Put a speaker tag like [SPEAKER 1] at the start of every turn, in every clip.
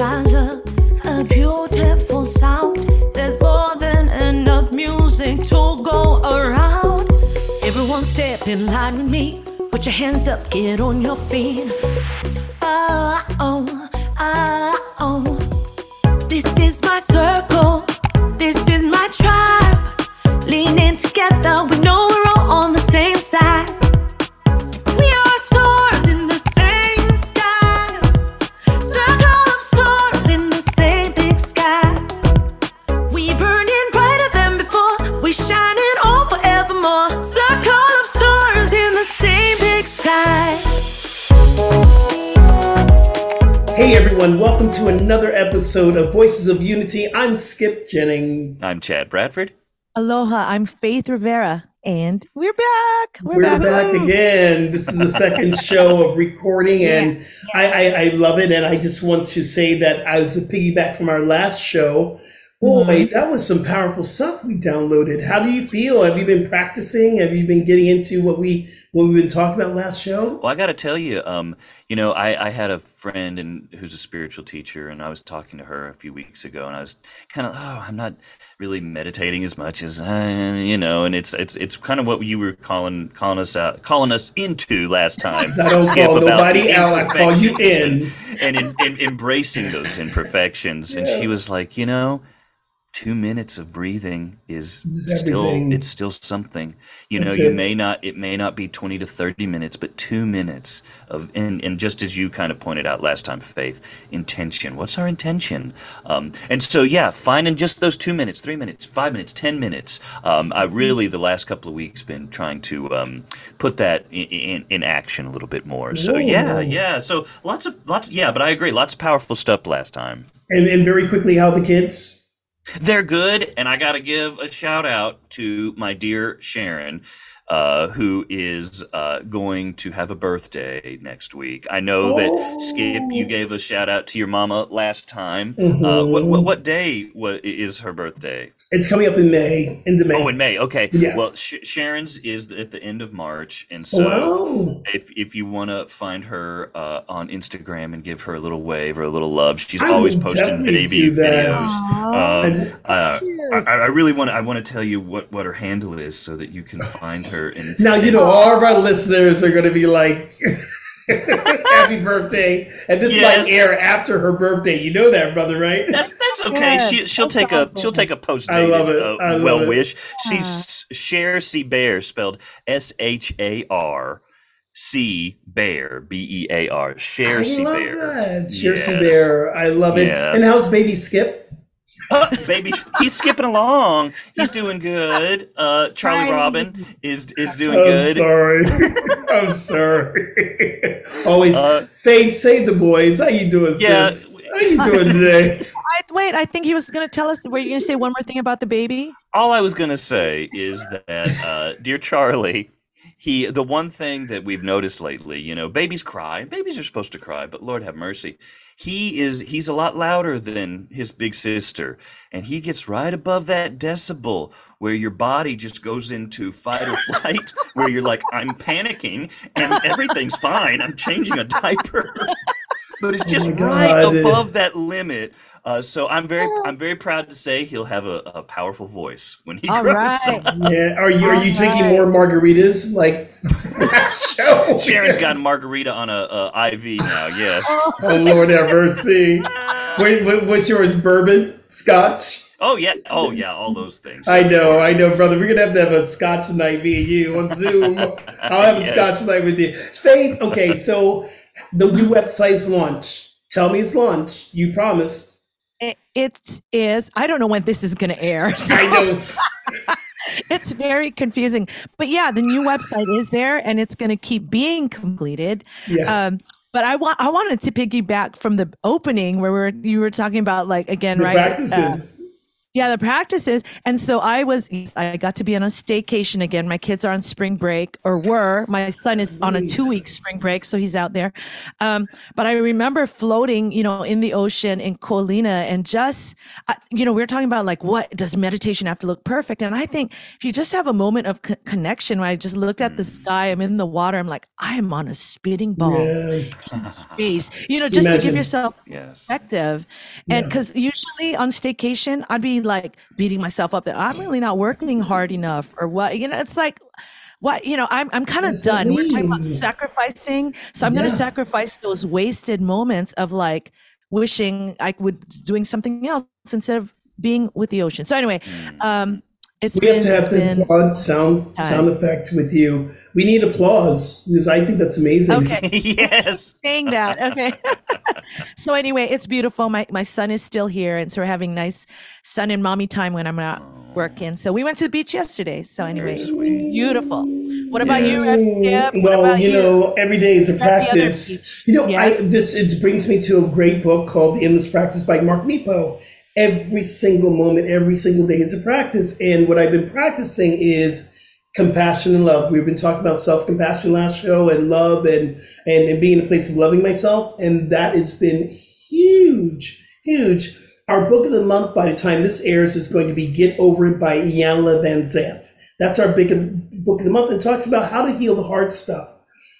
[SPEAKER 1] Voices a beautiful sound. There's more than enough music to go around. Everyone step in line with me. Put your hands up, get on your feet. Oh, oh, oh.
[SPEAKER 2] Episode of Voices of Unity. I'm Skip Jennings.
[SPEAKER 3] I'm Chad Bradford.
[SPEAKER 4] Aloha, I'm Faith Rivera, and we're back.
[SPEAKER 2] We're, back, again. This is the second show of recording, and I, I, I love it. And I just want to say that as a piggyback from our last show, boy,
[SPEAKER 4] Mm-hmm.
[SPEAKER 2] that was some powerful stuff we downloaded. How do you feel? Have you been practicing? Have you been getting into what we what we've been talking about last show?
[SPEAKER 3] Well, I got to tell you, um, you know, I, I had a friend and who's a spiritual teacher, and I was talking to her a few weeks ago, and I was kind of, oh, I'm not really meditating as much as, you know, and it's it's it's kind of what you were calling calling us out, calling us into last time.
[SPEAKER 2] I don't
[SPEAKER 3] Skip,
[SPEAKER 2] call nobody out. I call you in.
[SPEAKER 3] and, and, and, and embracing those imperfections. And she was like, you know. Two minutes of breathing is
[SPEAKER 2] It's
[SPEAKER 3] still
[SPEAKER 2] everything.
[SPEAKER 3] it's still something. You know, you
[SPEAKER 2] it.
[SPEAKER 3] may not it may not be 20 to 30 minutes, but 2 minutes of and, and just as you kind of pointed out last time, Faith, intention. What's our intention? Um, and so yeah, finding just those 2 minutes, 3 minutes, 5 minutes, 10 minutes. Um, I really the last couple of weeks been trying to um, put that in, in, in action a little bit more. So yeah, yeah. So lots of lots yeah, but I agree, lots of powerful stuff last time.
[SPEAKER 2] And, and very quickly, how the kids?
[SPEAKER 3] They're good, and I got to give a shout out to my dear Sharon, uh, who is uh, going to have a birthday next week. I know that Skip, you gave a shout out to your mama last time. Uh, what, what what day wa- is her birthday?
[SPEAKER 2] It's coming up in May, into May.
[SPEAKER 3] Oh, in May. Okay.
[SPEAKER 2] Yeah.
[SPEAKER 3] Well, Sh- Sharon's is at the end of March, and so
[SPEAKER 2] wow.
[SPEAKER 3] if if you want to find her uh, on Instagram and give her a little wave or a little love, she's
[SPEAKER 2] I
[SPEAKER 3] always posting baby
[SPEAKER 2] do that.
[SPEAKER 3] videos.
[SPEAKER 2] And-
[SPEAKER 3] Um, uh, I, I really want to. I want to tell you what, what her handle is so that you can find her. And
[SPEAKER 2] Now you know all of our listeners are going to be like, "Happy birthday!" And this
[SPEAKER 3] Yes.
[SPEAKER 2] might air after her birthday. You know that, brother, right?
[SPEAKER 3] That's that's okay.
[SPEAKER 4] Yeah,
[SPEAKER 3] She she'll
[SPEAKER 4] no
[SPEAKER 3] take a she'll take a post
[SPEAKER 2] I love it.
[SPEAKER 3] uh,
[SPEAKER 2] I love
[SPEAKER 3] well
[SPEAKER 2] it.
[SPEAKER 3] wish. She's Cher C Bear spelled S H A R C Bear B E A R. Cher
[SPEAKER 2] I
[SPEAKER 3] C
[SPEAKER 2] love
[SPEAKER 3] Bear.
[SPEAKER 2] that. Jersey
[SPEAKER 3] Yes.
[SPEAKER 2] Bear. I love it.
[SPEAKER 3] Yeah.
[SPEAKER 2] And how's baby Skip?
[SPEAKER 3] Uh, baby, he's skipping along. He's doing good. Uh, Charlie
[SPEAKER 4] Hi.
[SPEAKER 3] Robin is is doing
[SPEAKER 2] I'm
[SPEAKER 3] good.
[SPEAKER 2] sorry. I'm sorry. Always,
[SPEAKER 3] Uh,
[SPEAKER 2] Faith, save the boys. How you doing,
[SPEAKER 3] Yeah.
[SPEAKER 2] sis? How you doing today?
[SPEAKER 4] I, wait, I think he was going to tell us. Were you going to say one more thing about the baby?
[SPEAKER 3] all I was gonna say is that, uh, dear Charlie, he the one thing that we've noticed lately, you know, babies cry. Babies are supposed to cry, but Lord have mercy. He is he's a lot louder than his big sister, and he gets right above that decibel where your body just goes into fight or flight, where you're like, I'm panicking and everything's fine. I'm changing a diaper. But it's
[SPEAKER 2] Oh
[SPEAKER 3] just
[SPEAKER 2] my
[SPEAKER 3] right above that limit. Uh, so I'm very, I'm very proud to say he'll have a, a powerful voice when he
[SPEAKER 4] All
[SPEAKER 3] grows
[SPEAKER 4] right.
[SPEAKER 3] up.
[SPEAKER 2] Yeah. Are you are you
[SPEAKER 4] All
[SPEAKER 2] drinking
[SPEAKER 4] right.
[SPEAKER 2] more margaritas? Like last show.
[SPEAKER 3] Sharon's got margarita on a, a IV now. Yes.
[SPEAKER 2] Oh Lord have mercy. Wait, what, what's yours? Bourbon, Scotch.
[SPEAKER 3] Oh yeah. Oh yeah. All those things.
[SPEAKER 2] I know, I know, brother. We're gonna have to have a Scotch night, me and you on Zoom. I'll have a
[SPEAKER 3] Yes.
[SPEAKER 2] Scotch night with you. Faith. Okay, so the new website's launch. Tell me it's launch. You promised.
[SPEAKER 4] It, it is. I don't know when this is going to air. so
[SPEAKER 2] I know.
[SPEAKER 4] it's very confusing. But yeah, the new website is there, and it's going to keep being completed.
[SPEAKER 2] Yeah.
[SPEAKER 4] Um, but I want I wanted to piggyback from the opening where we were you were talking about like again
[SPEAKER 2] the
[SPEAKER 4] right uh,
[SPEAKER 2] practices.
[SPEAKER 4] Yeah, the practices. And so I was, I got to be on a staycation again. My kids are on spring break or were. My son is on a two week spring break, so he's out there. Um, but I remember floating, you know, in the ocean in Ko Olina and just, uh, you know, we are talking about like, what does meditation have to look perfect? And I think if you just have a moment of co- connection, when I just looked at the sky, I'm in the water, I'm like, I am on a spitting ball
[SPEAKER 2] Yeah.
[SPEAKER 4] space, you know, just to give
[SPEAKER 2] Imagine.
[SPEAKER 4] yourself
[SPEAKER 3] Yes.
[SPEAKER 4] perspective. And because usually on staycation, I'd be like beating myself up that I'm really not working hard enough or what. You know, it's like, what, you know, I'm, I'm kind of done. We're talking about sacrificing. So I'm going to sacrifice those wasted moments of like wishing I would doing something else instead of being with the ocean. So anyway, um, it's
[SPEAKER 2] We
[SPEAKER 4] been,
[SPEAKER 2] have to have the
[SPEAKER 4] been
[SPEAKER 2] applaud sound
[SPEAKER 4] time.
[SPEAKER 2] sound effect with you. We need applause because I think that's amazing.
[SPEAKER 4] okay.
[SPEAKER 3] yes.
[SPEAKER 4] saying that. Okay. so anyway, it's beautiful. My my son is still here, and so we're having nice son and mommy time when I'm not working. So we went to the beach yesterday. So anyway, beautiful. What about you, Rev Skip? What
[SPEAKER 2] Well,
[SPEAKER 4] about
[SPEAKER 2] you know, every day is a practice. You know,
[SPEAKER 4] Yes.
[SPEAKER 2] I this it brings me to a great book called The Endless Practice by Mark Nepo. Every single moment, every single day is a practice. And what I've been practicing is compassion and love. We've been talking about self-compassion last show and love and and, and being in a place of loving myself. And that has been huge, huge. Our book of the month by the time this airs is going to be Get Over It by Iyanla Vanzant. That's our big book of the month. It talks about how to heal the hard stuff.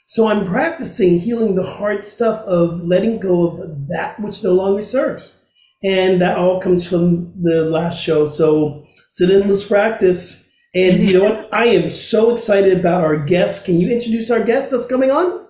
[SPEAKER 2] So I'm practicing healing the hard stuff of letting go of that which no longer serves. And that all comes from the last show. So it's an endless practice. And you know what? I am so excited about our guest. Can you introduce our guest that's coming on?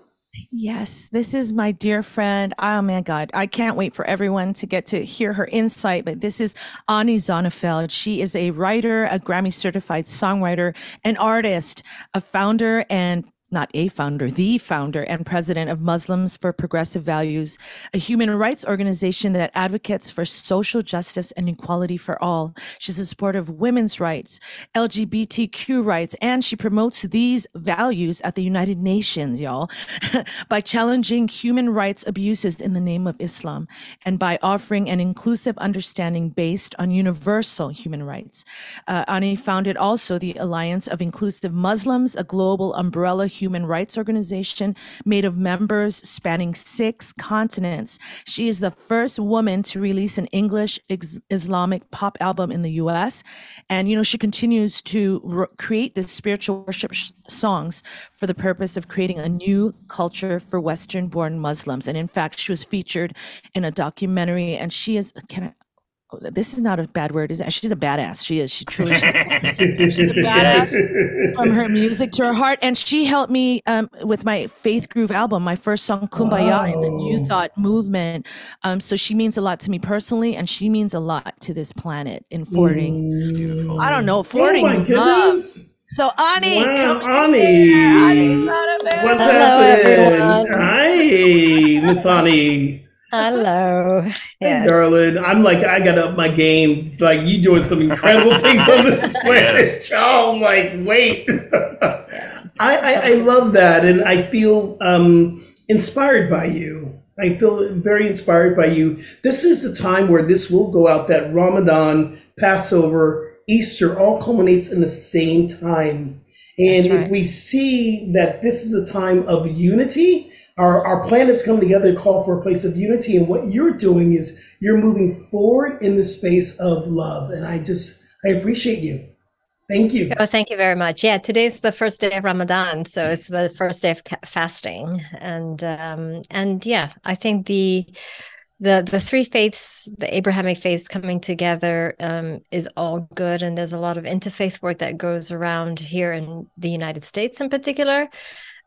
[SPEAKER 4] Yes, this is my dear friend. Oh my God. I can't wait for everyone to get to hear her insight. But this is Ani Zonneveld. She is a writer, a Grammy certified songwriter, an artist, a founder and not a founder, the founder and president of Muslims for Progressive Values, a human rights organization that advocates for social justice and equality for all. She's a supporter of women's rights, LGBTQ rights, and she promotes these values at the United Nations, y'all, by challenging human rights abuses in the name of Islam and by offering an inclusive understanding based on universal human rights. Uh, Ani founded also the Alliance of Inclusive Muslims, a global umbrella human rights organization made of members spanning six continents. She is the first woman to release an English ex- Islamic pop album in the US. And, you know, she continues to r- create this spiritual worship sh- songs for the purpose of creating a new culture for Western born Muslims. And in fact, she was featured in a documentary and she is, can I, this is not a bad word, is it? She's a badass. She is. She truly she's a badass from her music to her heart. And she helped me um, with my Faith Groove album, my first song, Kumbaya, in the New Thought movement. Um, so she means a lot to me personally, and she means a lot to this planet in forwarding. I don't know,
[SPEAKER 2] Oh
[SPEAKER 4] forwarding
[SPEAKER 2] my
[SPEAKER 4] love.
[SPEAKER 2] goodness.
[SPEAKER 4] So Ani,
[SPEAKER 2] Wow,
[SPEAKER 4] come
[SPEAKER 2] Ani.
[SPEAKER 4] Ani's not a bad-
[SPEAKER 2] What's
[SPEAKER 5] Hello,
[SPEAKER 2] happening?
[SPEAKER 5] everyone.
[SPEAKER 2] Hi, Miss Ani.
[SPEAKER 5] Hello.
[SPEAKER 2] Hey,
[SPEAKER 5] Yes.
[SPEAKER 2] darling. I'm like, I got up my game. Like, you doing some incredible things on this planet. Oh, I'm like, wait. I, I, I love that. And I feel um, inspired by you. I feel very inspired by you. This is the time where this will go out that Ramadan, Passover, Easter all culminates in the same time. And
[SPEAKER 4] That's
[SPEAKER 2] if we see that this is a time of unity, our, our planets come together to call for a place of unity. And what you're doing is you're moving forward in the space of love. And I just, I appreciate you. Thank you.
[SPEAKER 5] Oh, thank you very much. Yeah, today's the first day of Ramadan, so it's the first day of fasting, and um, and yeah, I think the the the three faiths, the Abrahamic faiths coming together, um, is all good, and there's a lot of interfaith work that goes around here in the United States, in particular.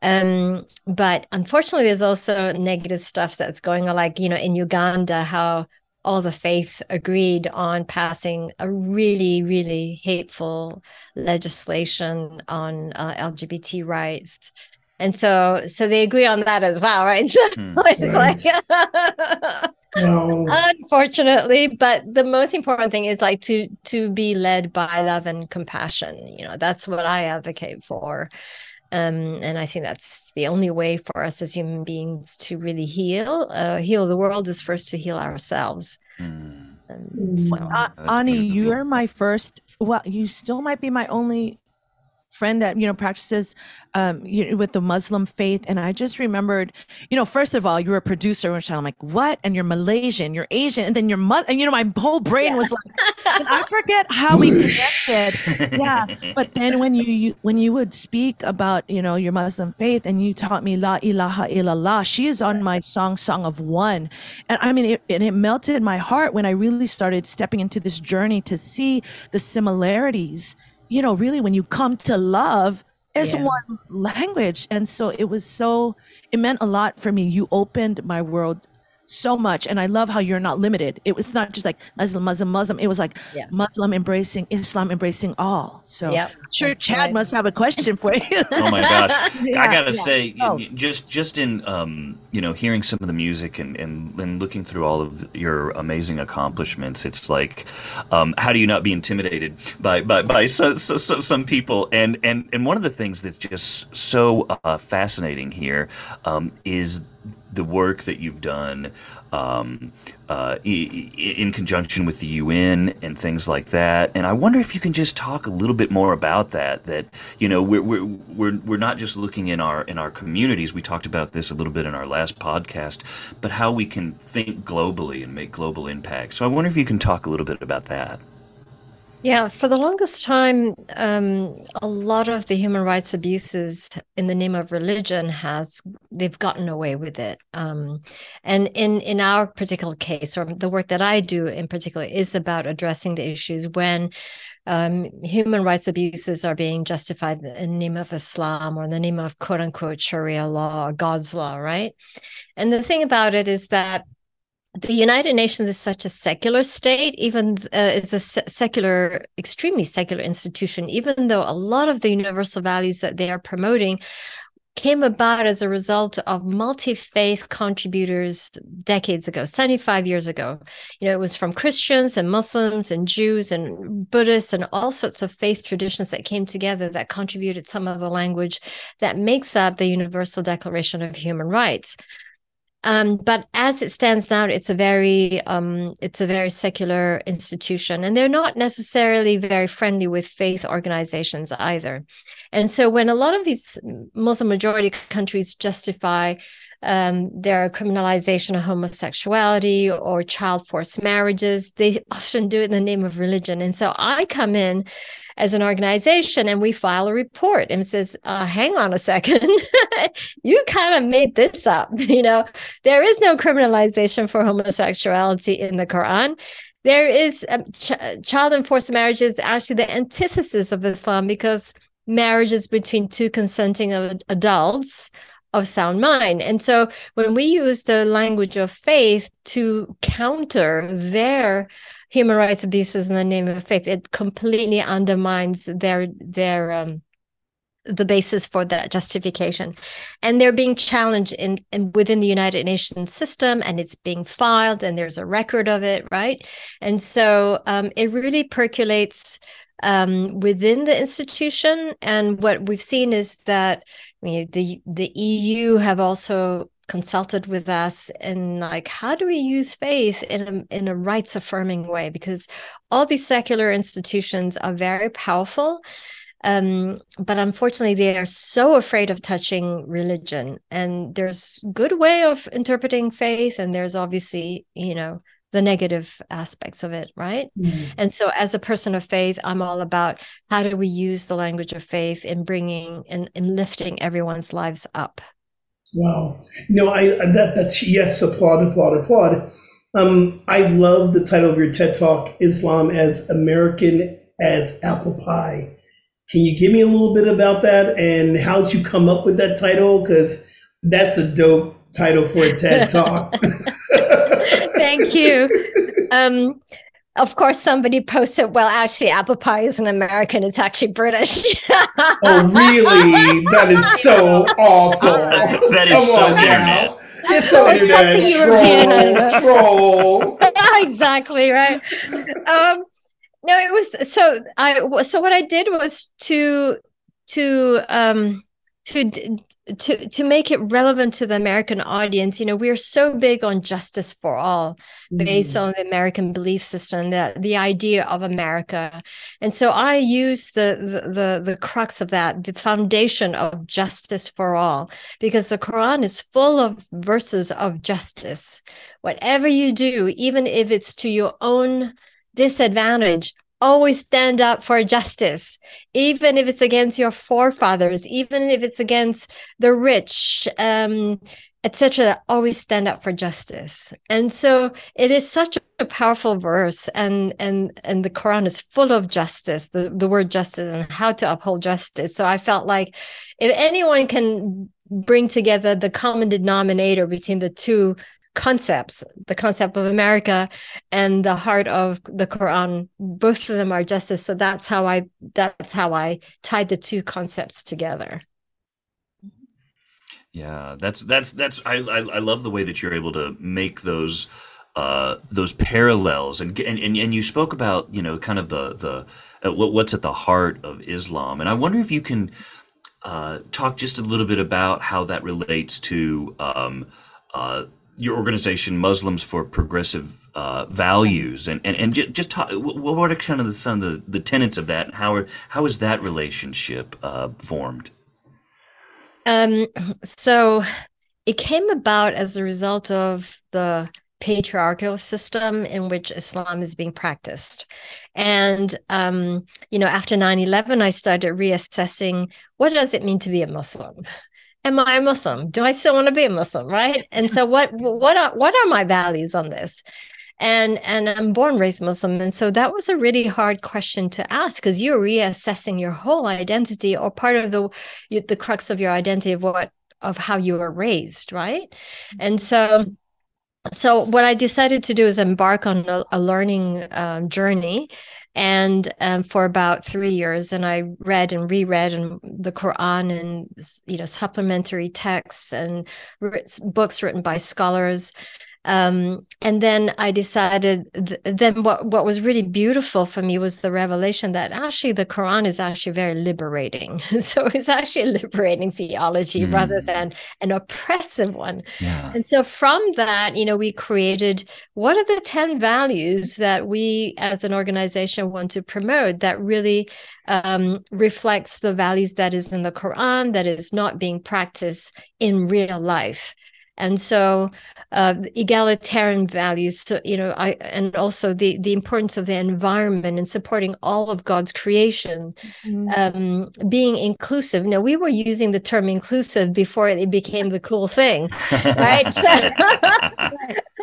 [SPEAKER 5] Um, but unfortunately, there's also negative stuff that's going on, like, you know, in Uganda, how all the faith agreed on passing a really, really hateful legislation on uh, LGBT rights. And so, so they agree on that as well, right? So
[SPEAKER 3] Hmm.
[SPEAKER 5] it's
[SPEAKER 2] Right.
[SPEAKER 5] like,
[SPEAKER 2] No.
[SPEAKER 5] unfortunately, but the most important thing is like to to be led by love and compassion. You know, that's what I advocate for. Um, and I think that's the only way for us as human beings to really heal. Uh, heal the world is first to heal ourselves.
[SPEAKER 3] Hmm.
[SPEAKER 5] Um, so-
[SPEAKER 4] Uh, Ani, you're my first. Well, you still might be my only friend that you know practices um you know, with the Muslim faith. And I just remembered, you know, first of all, you're a producer, which I'm like, what? And you're Malaysian, you're Asian, and then you're. And you know, my whole brain was like, I forget how we connected. yeah, but then when you, you when you would speak about you know your Muslim faith and you taught me La ilaha illallah, she is on my song Song of One, and I mean it, and it melted my heart when I really started stepping into this journey to see the similarities. You know, really when you come to love. It's
[SPEAKER 5] Yeah.
[SPEAKER 4] one language. And so it was so, it meant a lot for me. You opened my world so much. And I love how you're not limited. It was not just like Muslim, Muslim, Muslim. It was like
[SPEAKER 5] Yeah.
[SPEAKER 4] Muslim embracing, Islam embracing all. So
[SPEAKER 5] Yep,
[SPEAKER 4] sure,
[SPEAKER 5] that's
[SPEAKER 4] Chad
[SPEAKER 5] right.
[SPEAKER 4] must have a question for you.
[SPEAKER 3] oh my gosh
[SPEAKER 4] Yeah,
[SPEAKER 3] i gotta
[SPEAKER 4] yeah.
[SPEAKER 3] say
[SPEAKER 4] Oh.
[SPEAKER 3] just just in um you know hearing some of the music and and, and looking through all of your amazing accomplishments it's like um how do you not be intimidated by by, by so, so, so, some people and and and one of the things that's just so uh, fascinating here um is the work that you've done um, uh, in conjunction with the UN and things like that. And I wonder if you can just talk a little bit more about that. That you know we're we're we're, we're not just looking in our in our communities. We talked about this a little bit in our last podcast, but how we can think globally and make global impact. So I wonder if you can talk a little bit about that.
[SPEAKER 5] Yeah, for the longest time, um, a lot of the human rights abuses in the name of religion has they've gotten away with it. Um, and in in our particular case, or the work that I do in particular, is about addressing the issues when um, human rights abuses are being justified in the name of Islam or in the name of quote unquote Sharia law, God's law, right? And the thing about it is that the United Nations is such a secular state, even uh, is a se- secular, extremely secular institution, even though a lot of the universal values that they are promoting came about as a result of multi-faith contributors decades ago 75 years ago. You know it was from christians and muslims and jews and buddhists and all sorts of faith traditions that came together that contributed some of the language that makes up the universal declaration of human rights um, but as it stands now, it's a very um, it's a very secular institution, and they're not necessarily very friendly with faith organizations either. And so, when a lot of these Muslim majority countries justify um, their criminalization of homosexuality or child forced marriages, they often do it in the name of religion. And so, I come in as an organization and we file a report and says uh, hang on a second. You kind of made this up. You know there is no criminalization for homosexuality in the quran. There is um, ch- child enforced marriage is actually the antithesis of islam because marriage is between two consenting ad- adults of sound mind. And so when we use the language of faith to counter their human rights abuses in the name of faith it completely undermines their their um the basis for that justification. And they're being challenged in, in within the united nations system and it's being filed and there's a record of it right? And so um, it really percolates um, within the institution. And what we've seen is that I mean, the the eu have also consulted with us and like how do we use faith in a, in a rights affirming way? Because all these secular institutions are very powerful um, but unfortunately they are so afraid of touching religion. And there's good way of interpreting faith and there's obviously you know the negative aspects of it right?
[SPEAKER 2] Mm.
[SPEAKER 5] and so as a person of faith i'm all about how do we use the language of faith in bringing and in lifting everyone's lives up
[SPEAKER 2] Wow. No, I that that's yes, applaud, applaud, applaud. Um, I love the title of your TED Talk, Islam as American as Apple Pie. Can you give me a little bit about that and how did you come up with that title? Because that's a dope title for a TED Talk.
[SPEAKER 5] Thank you. Um, of course, somebody posted, well, actually, apple pie is an American. It's actually British.
[SPEAKER 2] oh, really? That is so awful.
[SPEAKER 3] that is Come so internet.
[SPEAKER 2] It's so internet. Troll. troll.
[SPEAKER 5] exactly, right. Um, no, it was so I so what I did was to to um to to to make it relevant to the American audience, you know, we are so big on justice for all, based mm. on the American belief system, the the idea of America, and so I use the, the the the crux of that, the foundation of justice for all, because the Quran is full of verses of justice. Whatever you do, even if it's to your own disadvantage always stand up for justice, even if it's against your forefathers, even if it's against the rich, um, etc. Always stand up for justice. And so it is such a powerful verse, and and and the Quran is full of justice, the, the word justice and how to uphold justice. So I felt like if anyone can bring together the common denominator between the two concepts the concept of america and the heart of the quran. Both of them are justice. So that's how i that's how i tied the two concepts together.
[SPEAKER 3] Yeah that's that's that's i i, I love the way that you're able to make those uh those parallels and and and you spoke about you know kind of the the uh, what's at the heart of islam. And i wonder if you can uh talk just a little bit about how that relates to um uh your organization, Muslims for Progressive uh, Values, and and, and just, talk. What are kind of the, some of the, the tenets of that? And how are how is that relationship uh, formed?
[SPEAKER 5] Um, so it came about as a result of the patriarchal system in which Islam is being practiced. And, um, you know, after 9 11, I started reassessing what does it mean to be a Muslim? Am I a Muslim? Do I still want to be a Muslim? Right. And so what what are what are my values on this? And and I'm born raised Muslim. And so that was a really hard question to ask because you're reassessing your whole identity or part of the the crux of your identity of what of how you were raised, right? And so so what I decided to do is embark on a, a learning um, journey and um, for about three years and i read and reread and the quran and you know supplementary texts and books written by scholars um, and then I decided. Th- then what what was really beautiful for me was the revelation that actually the Quran is actually very liberating. so it's actually a liberating theology mm. rather than an oppressive one. Yeah. And so from that, you know, we created what are the ten values that we as an organization want to promote that really um, reflects the values that is in the Quran that is not being practiced in real life. And so uh, egalitarian values. So you know i and also the the importance of the environment and supporting all of god's creation mm-hmm. um, being inclusive. Now we were using the term inclusive before it became the cool thing right? So,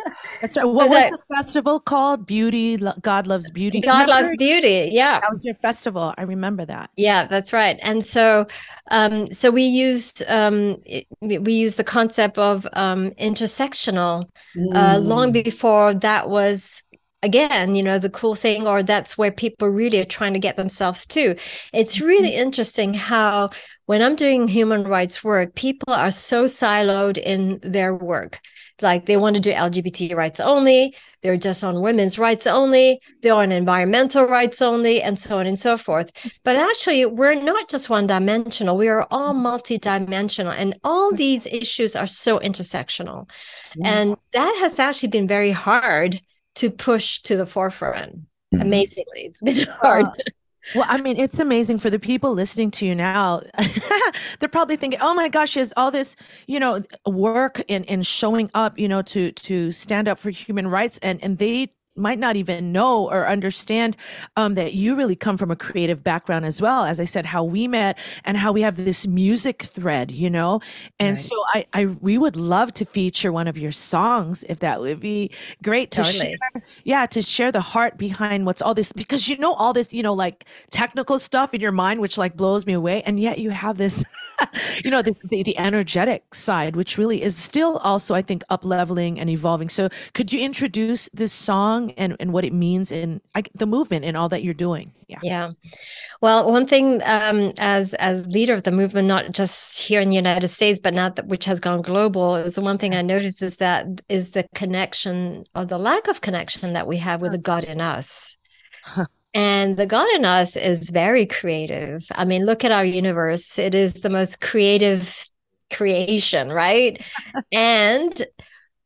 [SPEAKER 4] That's right. What was, was the festival called? Beauty. God loves beauty.
[SPEAKER 5] God remember? loves beauty. Yeah,
[SPEAKER 4] that was your festival. I remember that.
[SPEAKER 5] Yeah, that's right. And so, um, so we used um, we used the concept of um, intersectional uh, long before that was again you know the cool thing or that's where people really are trying to get themselves to it's really mm-hmm. interesting how when i'm doing human rights work people are so siloed in their work like they want to do lgbt rights only they're just on women's rights only they're on environmental rights only and so on and so forth but actually we're not just one dimensional we are all multidimensional and all these issues are so intersectional yes. and that has actually been very hard to push to the forefront. Mm-hmm. Amazingly, it's been hard.
[SPEAKER 4] Well, I mean, it's amazing for the people listening to you now. They're probably thinking, "Oh my gosh, is all this, you know, work in in showing up, you know, to to stand up for human rights." And and they might not even know or understand um, that you really come from a creative background as well. As I said, how we met and how we have this music thread, you know. And right. so I, I, we would love to feature one of your songs if that would be great to totally. share. Yeah, to share the heart behind what's all this because you know all this, you know, like technical stuff in your mind, which like blows me away, and yet you have this, you know, the, the, the energetic side, which really is still also I think up leveling and evolving. So could you introduce this song? and, and what it means in I, the movement and all that you're doing.
[SPEAKER 5] Yeah. Yeah. Well, one thing um, as as leader of the movement, not just here in the United States, but not that which has gone global, is the one thing I noticed is that is the connection or the lack of connection that we have with the God in us. And the God in us is very creative. I mean, look at our universe. It is the most creative creation, right? and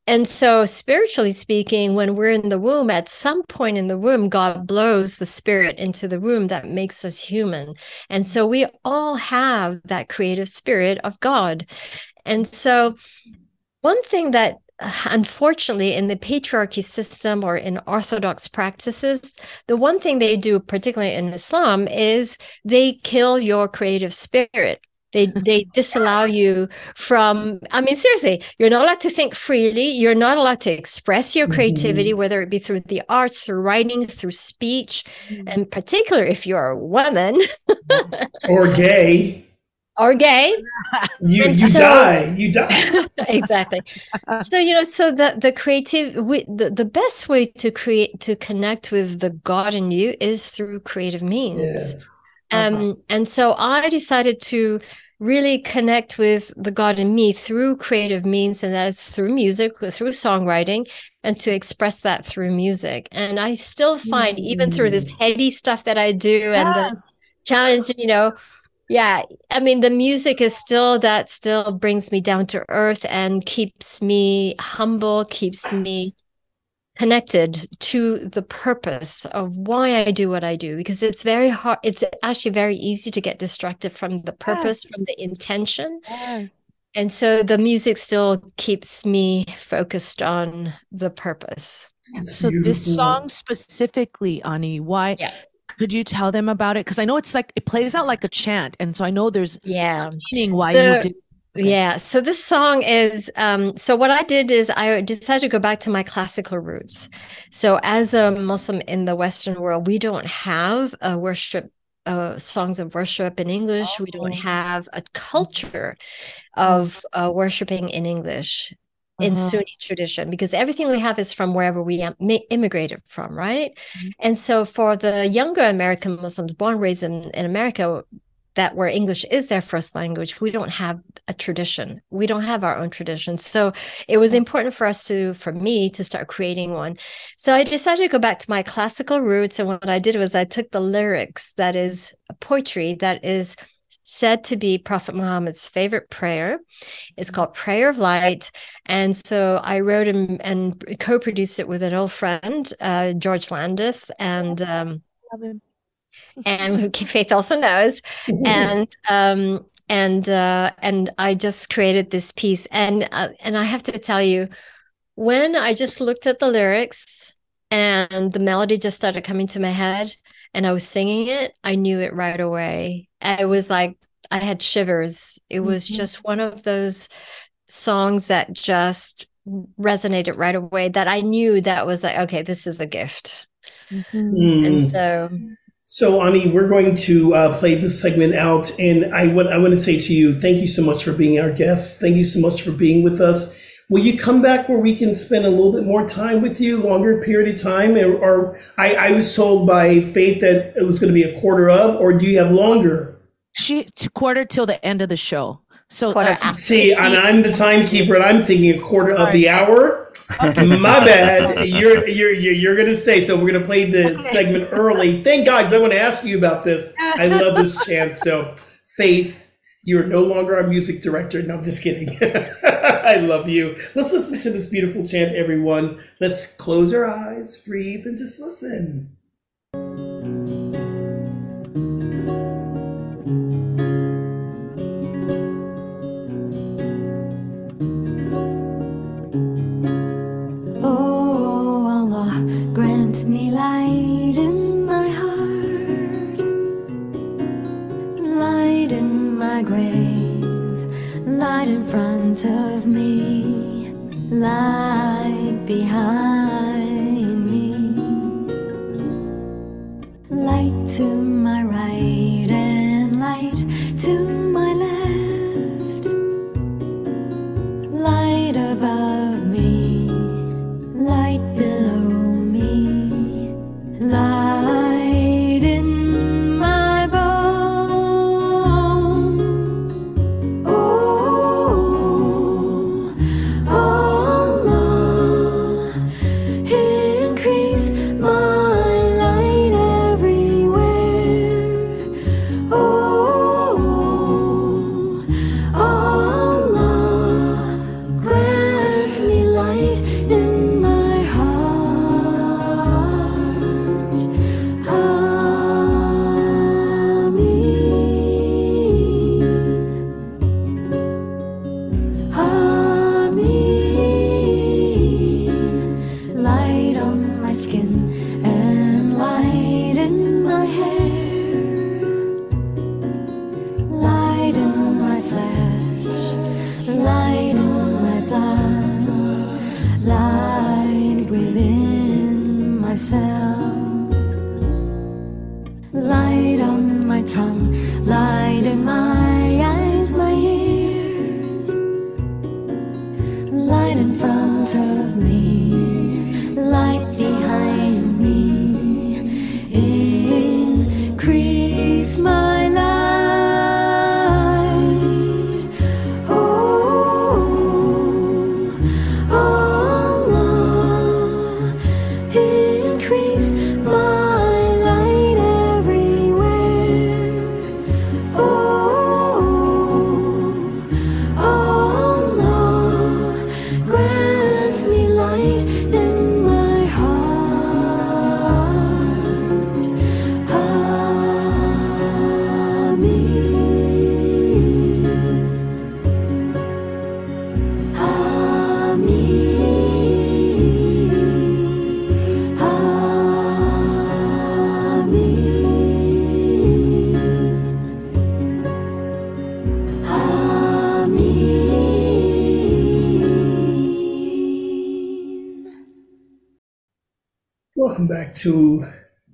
[SPEAKER 5] and so, spiritually speaking, when we're in the womb, at some point in the womb, God blows the spirit into the womb that makes us human. And so, we all have that creative spirit of God. And so, one thing that unfortunately in the patriarchy system or in orthodox practices the one thing they do particularly in islam is they kill your creative spirit they they disallow you from. I mean, seriously, you're not allowed to think freely. You're not allowed to express your creativity, mm-hmm. whether it be through the arts, through writing, through speech, mm-hmm. and particular if you're a woman
[SPEAKER 2] or gay
[SPEAKER 5] or gay
[SPEAKER 2] you you so, die you die
[SPEAKER 5] exactly so you know so the the creative we, the, the best way to create to connect with the god in you is through creative means yeah. um uh-huh. and so i decided to really connect with the God in me through creative means, and that is through music, through songwriting, and to express that through music. And I still find, mm. even through this mm. heady stuff that I do and yes. the challenge, you know, yeah, I mean, the music is still that still brings me down to earth and keeps me humble, keeps me connected to the purpose of why I do what I do because it's very hard it's actually very easy to get distracted from the purpose yes. from the intention yes. and so the music still keeps me focused on the purpose
[SPEAKER 4] so this song specifically Ani why yeah. Could you tell them about it because I know it's like it plays out like a chant and so I know there's
[SPEAKER 5] yeah
[SPEAKER 4] meaning why so, you did
[SPEAKER 5] yeah. So this song is um, so what I did is I decided to go back to my classical roots. So as a Muslim in the Western world, we don't have a worship uh, songs of worship in English. Oh, we don't have a culture of uh, worshiping in English in uh-huh. Sunni tradition because everything we have is from wherever we immigrated from, right? Mm-hmm. And so for the younger American Muslims born raised in, in America, that where English is their first language, we don't have a tradition. We don't have our own tradition. So it was important for us to, for me to start creating one. So I decided to go back to my classical roots. And what I did was I took the lyrics that is poetry that is said to be Prophet Muhammad's favorite prayer. It's called Prayer of Light. And so I wrote and, and co produced it with an old friend, uh, George Landis. And, um, and who Faith also knows. and um, and uh, and I just created this piece, and uh, and I have to tell you, when I just looked at the lyrics and the melody just started coming to my head, and I was singing it, I knew it right away. It was like I had shivers. It was mm-hmm. just one of those songs that just resonated right away that I knew that was like, okay, this is a gift. Mm-hmm. And so
[SPEAKER 2] so, Ani, we're going to uh, play this segment out, and I want I want to say to you, thank you so much for being our guest. Thank you so much for being with us. Will you come back where we can spend a little bit more time with you, longer period of time? Or, or I, I was told by Faith that it was going to be a quarter of, or do you have longer?
[SPEAKER 4] She quarter till the end of the show. So
[SPEAKER 2] uh, see, and I'm the timekeeper, and I'm thinking a quarter of the hour. My bad. You're you're you're, you're going to stay. So we're going to play the segment early. Thank God, because I want to ask you about this. I love this chance. So, Faith, you are no longer our music director. No, I'm just kidding. I love you. Let's listen to this beautiful chant, everyone. Let's close our eyes, breathe, and just listen.
[SPEAKER 1] of me lie behind.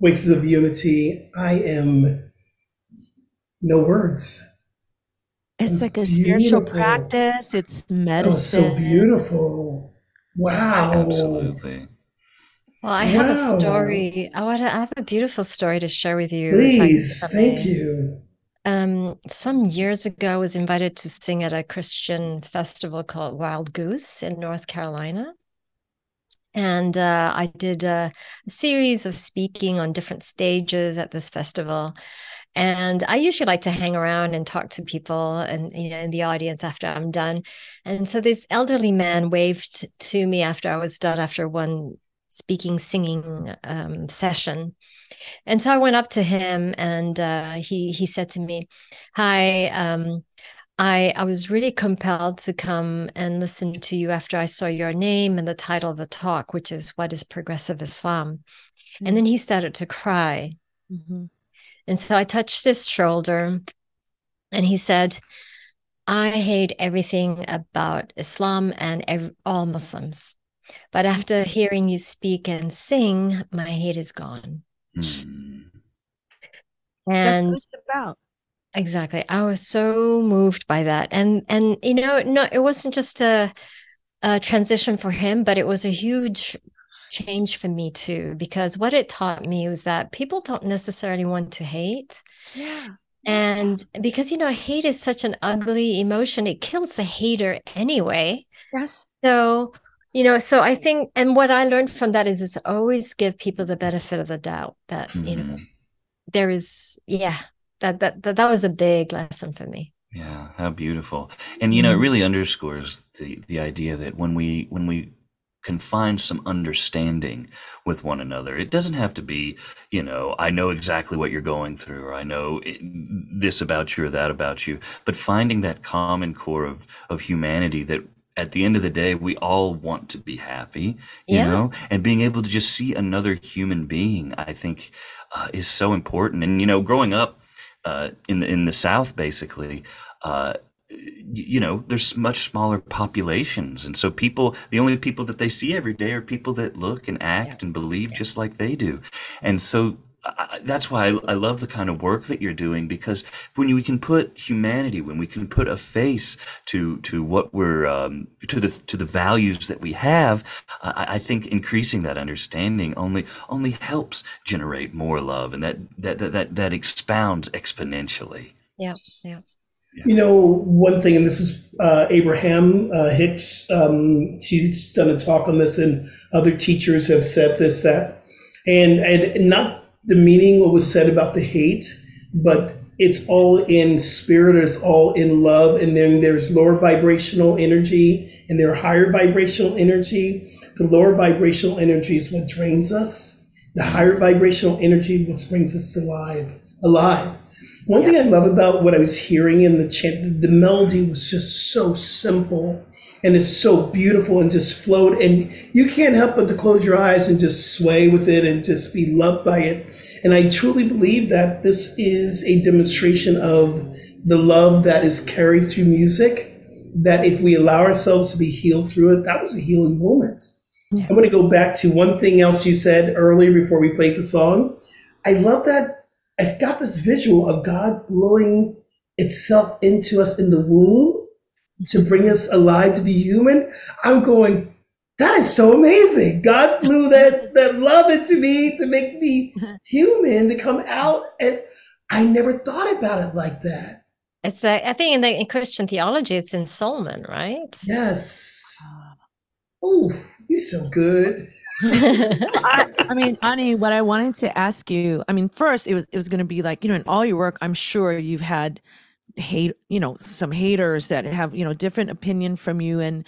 [SPEAKER 2] Voices of Unity. I am no words.
[SPEAKER 4] It's
[SPEAKER 2] was
[SPEAKER 4] like a spiritual practice. It's
[SPEAKER 2] That
[SPEAKER 4] medicine.
[SPEAKER 2] was so beautiful. Wow.
[SPEAKER 3] Absolutely.
[SPEAKER 5] Well, I have a story. I want to. I have a beautiful story to share with you.
[SPEAKER 2] Please, thank you.
[SPEAKER 5] Um, some years ago, I was invited to sing at a Christian festival called Wild Goose in North Carolina. And uh, I did a, series of speaking on different stages at this festival. And I usually like to hang around and talk to people and, you know, in the audience after I'm done. And so this elderly man waved to me after I was done after one speaking, singing um, session. And so I went up to him and uh, he he said to me, "Hi, um, I I was really compelled to come and listen to you after I saw your name and the title of the talk, which is what is progressive Islam." And then he started to cry,
[SPEAKER 4] Mhm.
[SPEAKER 5] and so I touched his shoulder, and he said, "I hate everything about Islam and ev- all Muslims." But after hearing you speak and sing, my hate is gone.
[SPEAKER 3] Hmm.
[SPEAKER 4] That's
[SPEAKER 5] And
[SPEAKER 4] what it's about.
[SPEAKER 5] Exactly. I was so moved by that. And and you know, no, it wasn't just a a transition for him, but it was a huge change for me too, because what it taught me was that people don't necessarily want to hate.
[SPEAKER 4] Yeah.
[SPEAKER 5] And because you know, hate is such an ugly emotion, it kills the hater anyway.
[SPEAKER 4] Yes.
[SPEAKER 5] So, you know, so I think and what I learned from that is is always give people the benefit of the doubt that, you know,
[SPEAKER 3] Mhm.
[SPEAKER 5] there is yeah, that that that, that was a big lesson for me.
[SPEAKER 3] Yeah, how beautiful. And you know, it
[SPEAKER 5] Mhm.
[SPEAKER 3] really underscores the the idea that when we when we can find some understanding with one another, it doesn't have to be, you know, I know exactly what you're going through, or I know it, this about you or that about you, but finding that common core of of humanity that at the end of the day we all want to be happy, you
[SPEAKER 5] Yeah.
[SPEAKER 3] know, and being able to just see another human being, I think, uh, is so important. And you know, growing up uh, in the in the South, basically, uh, you know, there's much smaller populations. And so people, the only people that they see every day are people that look and act yeah. and believe yeah. just like they do. And so I, that's why I, I, love the kind of work that you're doing because when we can put humanity, when we can put a face to to what we're um, to the to the values that we have, I, I, think increasing that understanding only only helps generate more love, and that that that that, that expounds exponentially.
[SPEAKER 5] Yeah, yeah.
[SPEAKER 2] You know, one thing, and this is uh, Abraham uh, Hicks. Um, she's done a talk on this, and other teachers have said this that, and and not the meaning what was said about the hate, but it's all in spirit, it's all in love, and then there's lower vibrational energy and there are higher vibrational energy. The lower vibrational energy is what drains us. The higher vibrational energy, what brings us to life, alive. One yeah. thing I love about what I was hearing in the chant, the melody was just so simple and it's so beautiful and just flowed. And you can't help but to close your eyes and just sway with it and just be loved by it. And I truly believe that this is a demonstration of the love that is carried through music. That if we allow ourselves to be healed through it, that was a healing moment. Yeah. I'm going to go back to one thing else you said earlier before we played the song. I love that it's got this visual of God blowing itself into us in the womb to bring us alive to be human. I'm going, that is so amazing. God blew that, that love into me to make me human, to come out. And I never thought about it like that.
[SPEAKER 5] It's like, I think in the in Christian theology, it's ensoulment, right?
[SPEAKER 2] Yes. Oh, you're so good.
[SPEAKER 4] I, I, mean, Ani, what I wanted to ask you, I mean, first it was it was going to be like you know, in all your work, I'm sure you've had hate, you know, some haters that have you know different opinion from you, and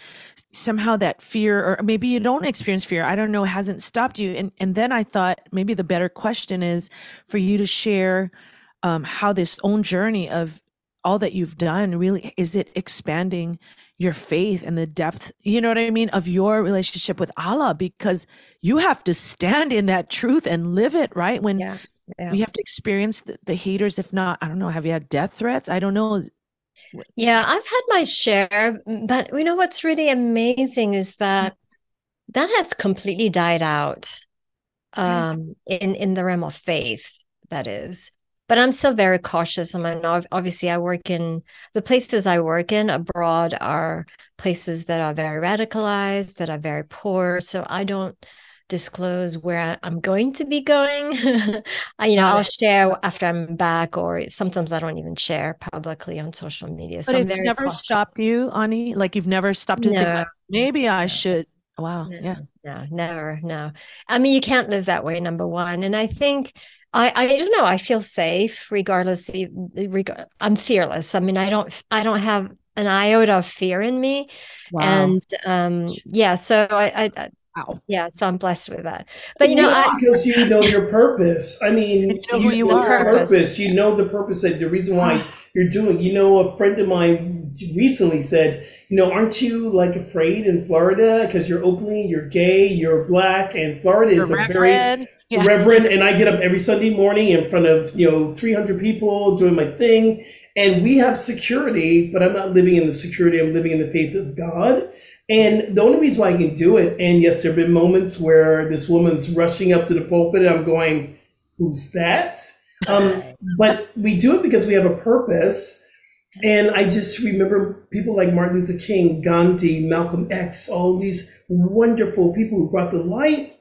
[SPEAKER 4] somehow that fear, or maybe you don't experience fear. I don't know, hasn't stopped you. And and then I thought maybe the better question is for you to share um, how this own journey of all that you've done really is it expanding your faith and the depth, you know what I mean, of your relationship with Allah because you have to stand in that truth and live it, right? When yeah, yeah. you have to experience the, the haters, if not, I don't know, have you had death threats? I don't know.
[SPEAKER 5] Yeah, I've had my share, but you know what's really amazing is that that has completely died out um, in in the realm of faith. That is, but I'm still very cautious. I mean, obviously, I work in the places I work in abroad are places that are very radicalized, that are very poor. So I don't disclose where I'm going to be going. I, you know, I'll share after I'm back, or sometimes I don't even share publicly on social media.
[SPEAKER 4] So but it's never cautious. stopped you, Ani. Like you've never stopped to no. think, like, maybe I should. Wow.
[SPEAKER 5] No,
[SPEAKER 4] yeah.
[SPEAKER 5] No, never. No. I mean, you can't live that way. Number one, and I think I, I don't know. I feel safe regardless. I'm fearless. I mean, I don't I don't have an iota of fear in me, wow. and um, yeah. So I, I Wow. Yeah, so I'm blessed with that. But you know, I,
[SPEAKER 2] because you know your purpose. I mean,
[SPEAKER 4] you know who you, you are.
[SPEAKER 2] Purpose. purpose. You know the purpose that the reason why uh-huh. you're doing. You know, a friend of mine recently said, you know, aren't you like afraid in Florida because you're openly, you're gay, you're black, and Florida is a very yeah. reverend. And I get up every Sunday morning in front of you know 300 people doing my thing, and we have security, but I'm not living in the security. I'm living in the faith of God. And the only reason why I can do it, and yes, there have been moments where this woman's rushing up to the pulpit and I'm going, who's that? Um, but we do it because we have a purpose. And I just remember people like Martin Luther King, Gandhi, Malcolm X, all these wonderful people who brought the light.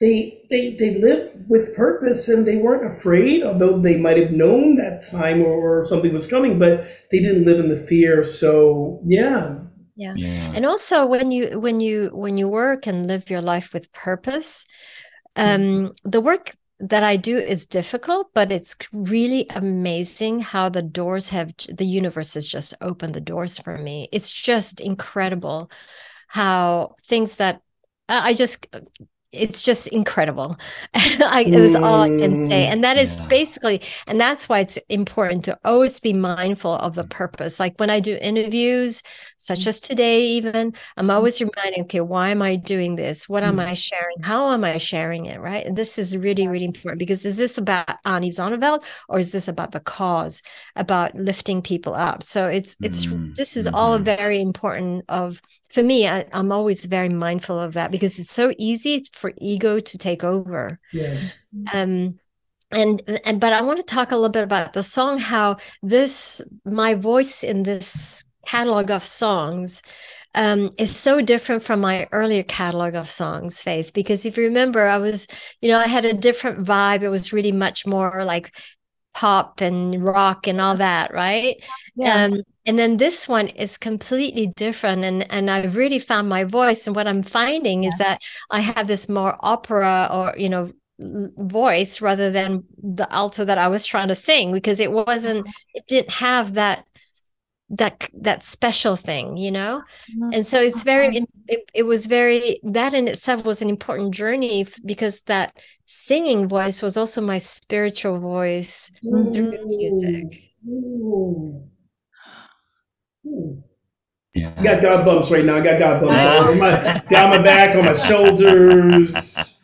[SPEAKER 2] They, they, they live with purpose and they weren't afraid, although they might have known that time or, or something was coming, but they didn't live in the fear. So yeah,
[SPEAKER 5] yeah. yeah. and also when you when you when you work and live your life with purpose um mm-hmm. the work that i do is difficult but it's really amazing how the doors have the universe has just opened the doors for me it's just incredible how things that i just it's just incredible. I, that's all I can say.
[SPEAKER 2] Mm,
[SPEAKER 5] And that is
[SPEAKER 3] Yeah.
[SPEAKER 5] basically, and that's why it's important to always be mindful of the purpose. Like when I do interviews, such as today, even, I'm always reminding, okay, why am I doing this? What am
[SPEAKER 2] Mm.
[SPEAKER 5] I sharing? How am I sharing it? Right. And this is really, really important because is this about Ani Zonneveld or is this about the cause, about lifting people up? So it's, it's,
[SPEAKER 3] Mm,
[SPEAKER 5] this is all
[SPEAKER 3] mhm.
[SPEAKER 5] very important of for me I, i'm always very mindful of that because it's so easy for ego to take over
[SPEAKER 2] Yeah.
[SPEAKER 5] um and and but i want to talk a little bit about the song how this my voice in this catalog of songs um, is so different from my earlier catalog of songs, Faith. Because if you remember, I was, you know, I had a different vibe. It was really much more like pop and rock and all that, right?
[SPEAKER 4] Yeah.
[SPEAKER 5] Um, and then this one is completely different, and and I've really found my voice. And what I'm finding is that I have this more opera or you know voice rather than the alto that I was trying to sing because it wasn't, it didn't have that that that special thing, you know. Mm-hmm. And so it's very, it, it was very that in itself was an important journey because that singing voice was also my spiritual voice through mm. music.
[SPEAKER 2] Ooh. Ooh.
[SPEAKER 3] Yeah.
[SPEAKER 2] I got God bumps right now. I got God bumps on my, down my back, on my shoulders.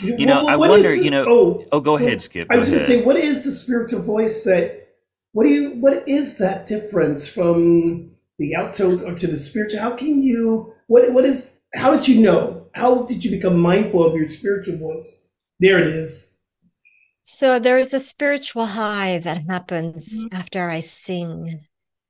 [SPEAKER 3] You know,
[SPEAKER 2] What-
[SPEAKER 3] I wonder,
[SPEAKER 2] is-
[SPEAKER 3] you know-
[SPEAKER 2] Oh,
[SPEAKER 3] Oh, go
[SPEAKER 2] oh,
[SPEAKER 3] ahead, Skip.
[SPEAKER 2] I was going to say, what is the spiritual voice that? What do you? What is that difference from the alto or to the spiritual? How can you? What? What is? How did you know? How did you become mindful of your spiritual voice? There it is.
[SPEAKER 5] So there is a spiritual high that happens mm-hmm. after I sing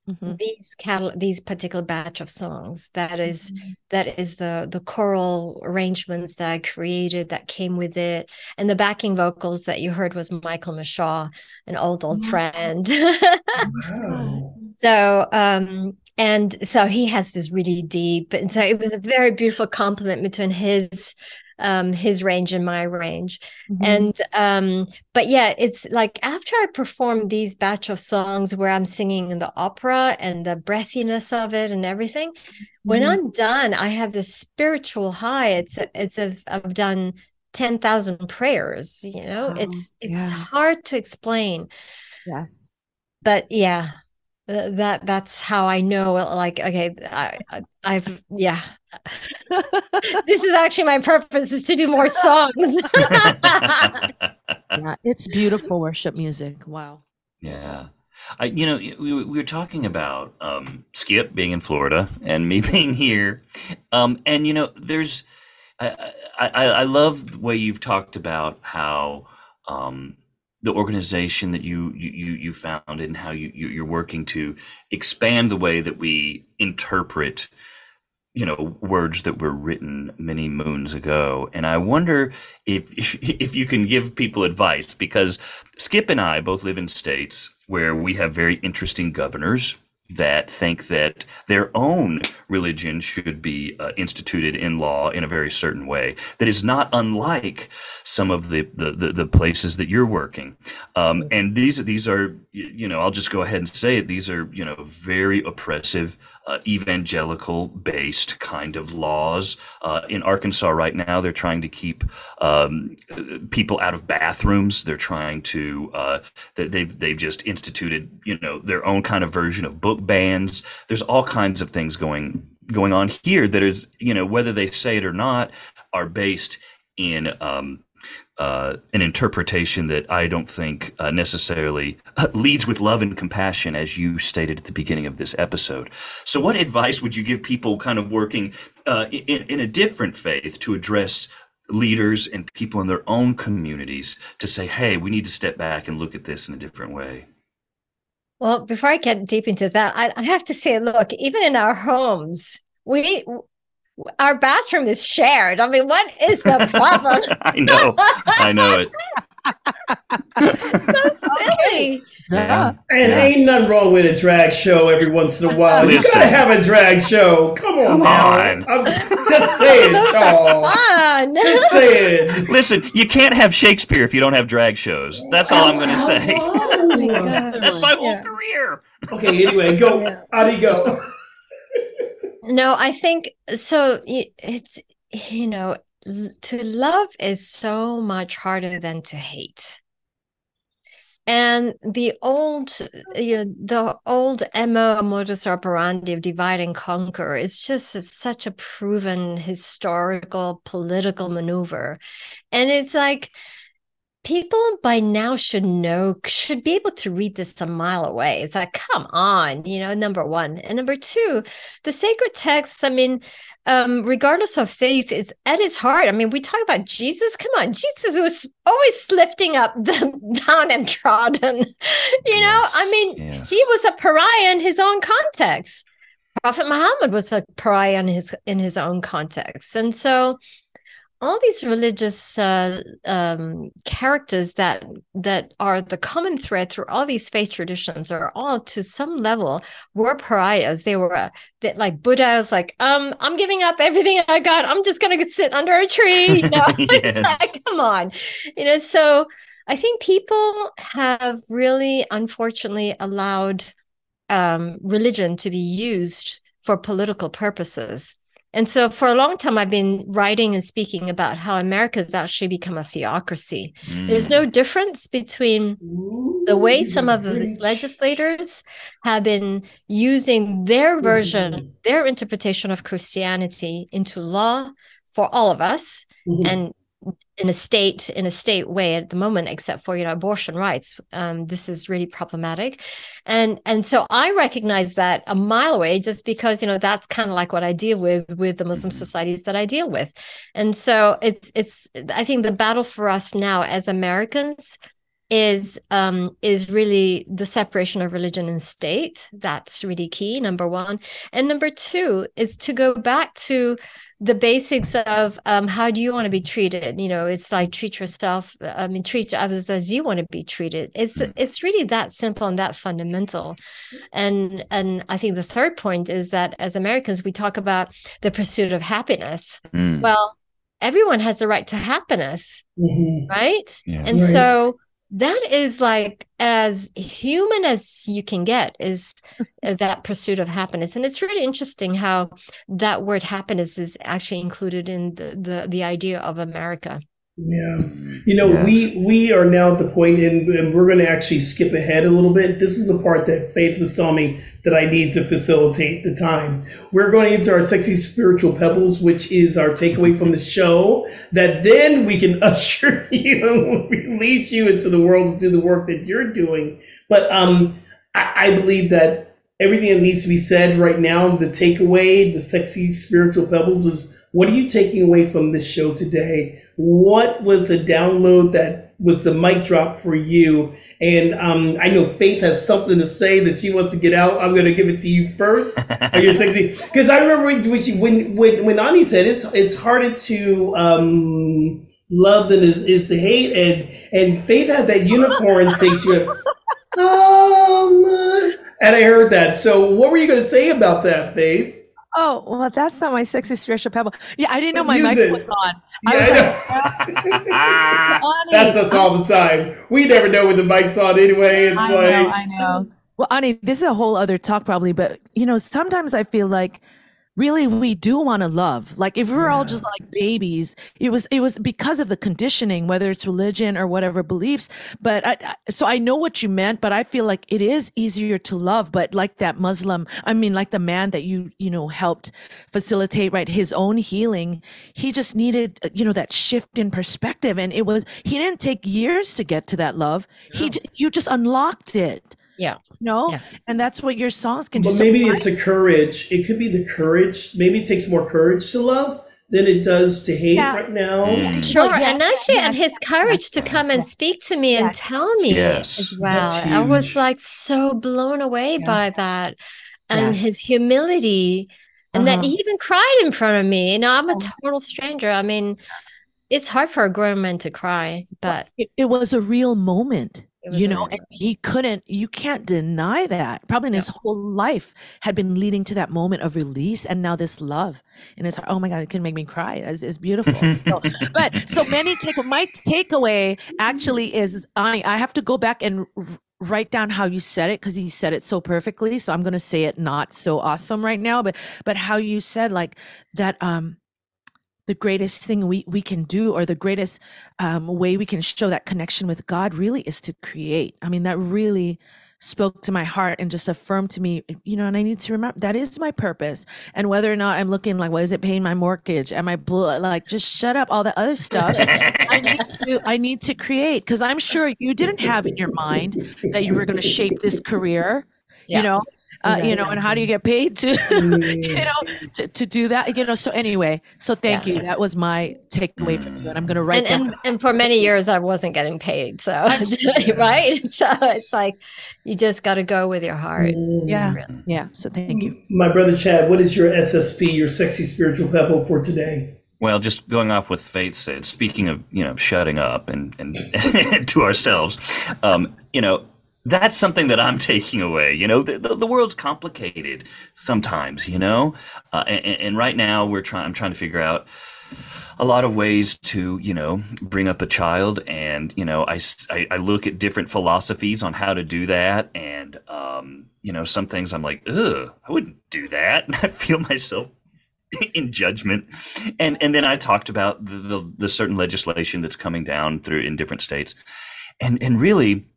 [SPEAKER 4] Mhm.
[SPEAKER 5] these cattle these particular batch of songs. That is that is the the choral arrangements that I created that came with it, and the backing vocals that you heard was Michael Mishaw, an old old friend.
[SPEAKER 2] Wow.
[SPEAKER 5] So, um, and so he has this really deep, and so it was a very beautiful compliment between his, um, his range and my range.
[SPEAKER 4] Mhm.
[SPEAKER 5] And, um, but yeah, it's like after I perform these batch of songs where I'm singing in the opera and the breathiness of it and everything, when
[SPEAKER 4] Mhm.
[SPEAKER 5] I'm done, I have this spiritual high. It's, it's, a, I've done 10,000 prayers, you know,
[SPEAKER 4] Wow.
[SPEAKER 5] it's, it's
[SPEAKER 4] Yeah.
[SPEAKER 5] hard to explain
[SPEAKER 4] yes.
[SPEAKER 5] but yeah that that's how i know like okay I, I i've yeah this is actually my purpose is to do more songs
[SPEAKER 4] Yeah. It's beautiful worship music. Wow.
[SPEAKER 3] Yeah. I, you know, we, we were talking about um, Skip being in Florida and me being here. Um, and, you know, there's, I, I, I I love the way you've talked about how um, the organization that you, you, you you founded and how you, you, you're working to expand the way that we interpret you know words that were written many moons ago. And i wonder if, if if you can give people advice because skip and i both live in states where we have very interesting governors that think that their own religion should be uh, instituted in law in a very certain way that is not unlike some of the the, the, the places that you're working. Um, and these these are you know i'll just go ahead and say it these are you know very oppressive uh, evangelical based kind of laws. Uh, in Arkansas right now, they're trying to keep um, people out of bathrooms. They're trying to, uh, they- they've, they've just instituted, you know, their own kind of version of book bans. There's all kinds of things going, going on here that is, you know, whether they say it or not, are based in, um, uh, an interpretation that I don't think uh, necessarily leads with love and compassion, as you stated at the beginning of this episode. So, what advice would you give people kind of working uh, in, in a different faith to address leaders and people in their own communities to say, hey, we need to step back and look at this in a different way?
[SPEAKER 5] well before i get deep into that I, I have to say look even in our homes we our bathroom is shared i mean what is the problem
[SPEAKER 3] I know, I know it.
[SPEAKER 5] so silly
[SPEAKER 4] Yeah.
[SPEAKER 2] And
[SPEAKER 3] Yeah.
[SPEAKER 2] ain't nothing wrong with a drag show every once in a while. You gotta have a drag show. Come on,
[SPEAKER 3] Come
[SPEAKER 2] now.
[SPEAKER 3] on.
[SPEAKER 2] I'm just saying,
[SPEAKER 5] those are
[SPEAKER 2] Charles.
[SPEAKER 5] fun
[SPEAKER 2] Just saying.
[SPEAKER 3] Listen, you can't have Shakespeare if you don't have drag shows. That's all I'm going to oh, say.
[SPEAKER 2] Oh.
[SPEAKER 3] That's my whole
[SPEAKER 5] Yeah.
[SPEAKER 3] career.
[SPEAKER 2] okay, anyway, go.
[SPEAKER 5] Yeah.
[SPEAKER 2] How do you go?
[SPEAKER 5] No, I think so. It's, you know, to love is so much harder than to hate and the old you know the old mo modus operandi of divide and conquer is just such a proven historical political maneuver and it's like people by now should know should be able to read this a mile away it's like come on you know number one and number two the sacred texts i mean um, regardless of faith, it's at its heart. I mean, we talk about Jesus. Come on, Jesus was always lifting up the down and trodden. You know, I mean, yes. he was a pariah in his own context. Prophet Muhammad was a pariah in his in his own context, and so all these religious uh, um, characters that that are the common thread through all these faith traditions are all to some level were pariahs. They were uh, that like Buddha was like, um, I'm giving up everything I got. I'm just gonna sit under a tree. You know, yes. it's like, come on, you know. So I think people have really, unfortunately, allowed um, religion to be used for political purposes and so for a long time, I've been writing and speaking about how America has actually become a theocracy. Mm. There's no difference between the way some of these legislators have been using their version, mm-hmm. their interpretation of Christianity into law for all of us. Mm-hmm. And in a state in a state way at the moment except for you know abortion rights um, this is really problematic and and so i recognize that a mile away just because you know that's kind of like what i deal with with the muslim societies that i deal with and so it's it's i think the battle for us now as americans is um, is really the separation of religion and state. That's really key. Number one, and number two is to go back to the basics of um, how do you want to be treated you know it's like treat yourself i mean treat others as you want to be treated it's mm. it's really that simple and that fundamental and and i think the third point is that as americans we talk about the pursuit of happiness mm. well everyone has the right to happiness mm-hmm. right yeah. and right. so that is like as human as you can get is uh, that pursuit of happiness. And it's really interesting how that word happiness is actually included in the the, the idea of america
[SPEAKER 2] yeah. You know, yes. we we are now at the point and, and we're going to actually skip ahead a little bit. This is the part that Faith was telling me that I need to facilitate the time. We're going into our sexy spiritual pebbles, which is our takeaway from the show that then we can usher you, release you into the world to do the work that you're doing. But um, I, I believe that everything that needs to be said right now, the takeaway, the sexy spiritual pebbles is what are you taking away from this show today? What was the download that was the mic drop for you? And um, I know Faith has something to say that she wants to get out. I'm going to give it to you first. Are you sexy? Because I remember when, she, when when when Ani said it's it's harder to um, love than is, is to hate, and and Faith had that unicorn thing. She oh, and I heard that. So what were you going to say about that, Faith?
[SPEAKER 4] Oh, well, that's not my sexy spiritual pebble. Yeah, I didn't know my mic was on. Yeah, I
[SPEAKER 2] was like, that's us all the time. We never know when the mic's on anyway. It's
[SPEAKER 4] I
[SPEAKER 2] like,
[SPEAKER 4] know, I know. Well, Ani, this is a whole other talk probably, but you know, sometimes I feel like really we do want to love. Like if we're yeah. all just like babies it was it was because of the conditioning whether it's religion or whatever beliefs. But I, so i know what you meant but i feel like it is easier to love but like that muslim i mean like the man that you you know helped facilitate right his own healing he just needed uh, you know that shift in perspective. And it was he didn't take years to get to that love. Yeah. he you just unlocked it
[SPEAKER 5] yeah.
[SPEAKER 4] No, yeah. and that's what your songs can do.
[SPEAKER 2] But maybe so it's a courage. It could be the courage. Maybe it takes more courage to love than it does to hate yeah. right now.
[SPEAKER 5] Mm. Sure, well, yeah, and actually, yeah, and his courage to come and speak to me and tell me yes. as well. I was like so blown away yes. by that, and yes. his humility, and uh-huh. that he even cried in front of me. You know, I'm a total stranger. I mean, it's hard for a grown man to cry, but
[SPEAKER 4] it, it was a real moment you know and he couldn't you can't deny that. Probably in yeah. his whole life had been leading to that moment of release and now this love. And it's oh my god it can make me cry. It's, it's beautiful. So, but so many take my takeaway actually is i i have to go back and write down how you said it because he said it so perfectly so i'm going to say it not so awesome right now but but how you said like that um the greatest thing we we can do or the greatest um, way we can show that connection with god really is to create. I mean that really spoke to my heart and just affirmed to me you know and i need to remember that is my purpose. And whether or not i'm looking like what is it paying my mortgage? Am i bl- like just shut up all the other stuff. I need to i need to create because i'm sure you didn't have in your mind that you were going to shape this career
[SPEAKER 5] Yeah.
[SPEAKER 4] you know uh, you know and how do you get paid to you know to, to do that you know so anyway so thank
[SPEAKER 5] Yeah.
[SPEAKER 4] you that was my takeaway from you and i'm going to write
[SPEAKER 5] and,
[SPEAKER 4] that
[SPEAKER 5] and and for many years I wasn't getting paid. So right. So it's like you just got to go with your heart.
[SPEAKER 4] yeah yeah so thank you
[SPEAKER 2] My brother Chad, what is your SSP, your sexy spiritual pebble for today?
[SPEAKER 3] Well, just going off what Faith said, speaking of, you know, shutting up and, and to ourselves, um, you know, that's something that I'm taking away. You know, the, the, the world's complicated sometimes, you know, uh, and, and right now we're trying, I'm trying to figure out a lot of ways to, you know, bring up a child. And, you know, I I look at different philosophies on how to do that. And, um, you know, some things I'm like, ugh, I wouldn't do that. And I feel myself in judgment and and then i talked about the, the the certain legislation that's coming down through in different states and and really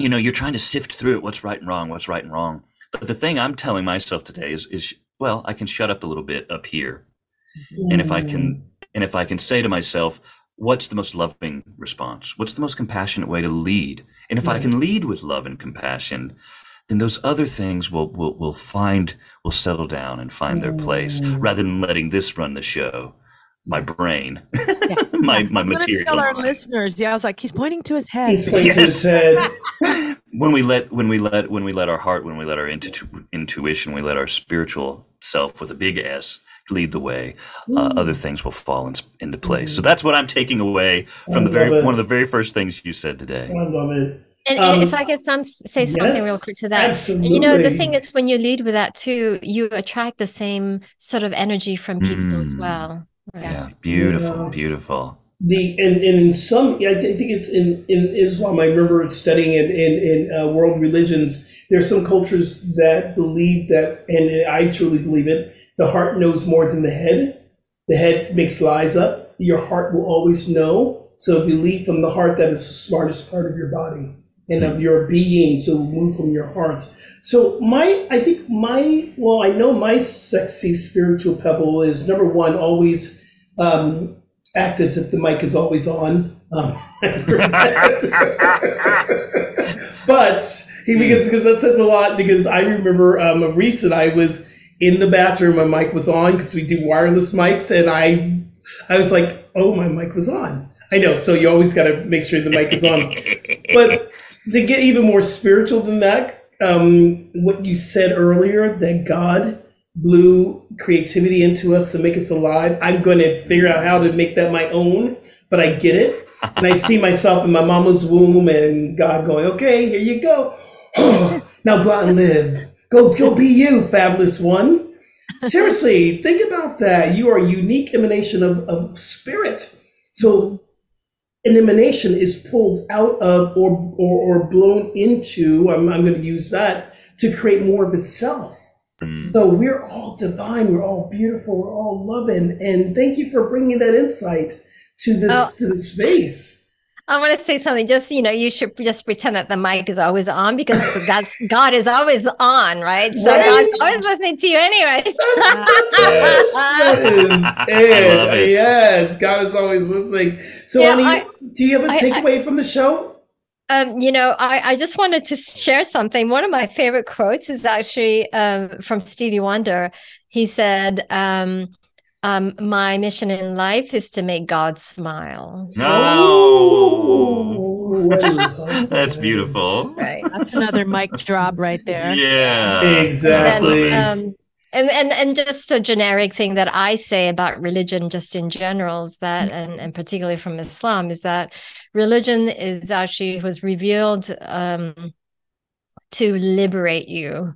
[SPEAKER 3] you know you're trying to sift through it what's right and wrong what's right and wrong. But the thing i'm telling myself today is is well i can shut up a little bit up here. And if i can and if i can say to myself what's the most loving response? What's the most compassionate way to lead? And if i can lead with love and compassion then those other things will will will find will settle down and find their place mm. rather than letting this run the show my brain my my material
[SPEAKER 4] tell our
[SPEAKER 3] mind.
[SPEAKER 4] listeners yeah i was like he's pointing to his head
[SPEAKER 2] He's pointing to his head.
[SPEAKER 3] when we let when we let when we let our heart when we let our intu- intuition we let our spiritual self with a big s lead the way uh, other things will fall in, into place so that's what i'm taking away from the very
[SPEAKER 2] it.
[SPEAKER 3] one of the very first things you said today
[SPEAKER 2] I love it.
[SPEAKER 5] And, and if
[SPEAKER 2] Um,
[SPEAKER 5] I could some say something real quick to that, you know, the thing is when you lead with that too, you attract the same sort of energy from people as
[SPEAKER 3] Mm.
[SPEAKER 5] well. Right.
[SPEAKER 3] yeah beautiful
[SPEAKER 2] Yeah.
[SPEAKER 3] beautiful
[SPEAKER 2] The and, and in some, I thi- I think it's in, in Islam. I remember studying it in in uh, world religions. There are some cultures that believe that, and I truly believe it. The heart knows more than the head. The head makes lies up. Your heart will always know. So if you lead from the heart, that is the smartest part of your body and of your being. So move from your heart. So my, I think my, well, I know my sexy spiritual pebble is number one, always um, act as if the mic is always on. Um, but he because because that says a lot. Because I remember um, a recent I was in the bathroom, my mic was on because we do wireless mics, and I I was like, oh, my mic was on. I know. So you always got to make sure the mic is on. but to get even more spiritual than that, um, what you said earlier that God blew creativity into us to make us alive. I'm going to figure out how to make that my own, but I get it. And I see myself in my mama's womb and God going, okay, here you go. now go out and live. Go, go be you, fabulous one. Seriously, think about that. You are a unique emanation of, of spirit. So an emanation is pulled out of or, or, or blown into, I'm, I'm going to use that, to create more of itself.
[SPEAKER 3] Mm.
[SPEAKER 2] So we're all divine, we're all beautiful, we're all loving. And thank you for bringing that insight to this
[SPEAKER 5] Oh.
[SPEAKER 2] to the space.
[SPEAKER 5] I want to say something. Just you know, you should just pretend that the mic is always on because that's God is always on, right? So
[SPEAKER 2] Right.
[SPEAKER 5] God's always listening to you, anyways.
[SPEAKER 2] That's it. That is it.
[SPEAKER 3] it.
[SPEAKER 2] Yes, God is always listening. So,
[SPEAKER 5] Yeah,
[SPEAKER 2] Ani,
[SPEAKER 5] I-
[SPEAKER 2] do you have a
[SPEAKER 5] I- I-
[SPEAKER 2] takeaway from the show?
[SPEAKER 5] Um, you know, I, I just wanted to share something. One of my favorite quotes is actually um, from Stevie Wonder. He said, um, um, "My mission in life is to make God smile."
[SPEAKER 3] Oh, that's beautiful.
[SPEAKER 5] Right.
[SPEAKER 4] That's another mic drop right there.
[SPEAKER 3] Yeah.
[SPEAKER 2] Exactly.
[SPEAKER 5] And, um, and and and just a generic thing that I say about religion, just in general, is that, and and particularly from Islam, is that religion is actually was revealed um, to liberate you.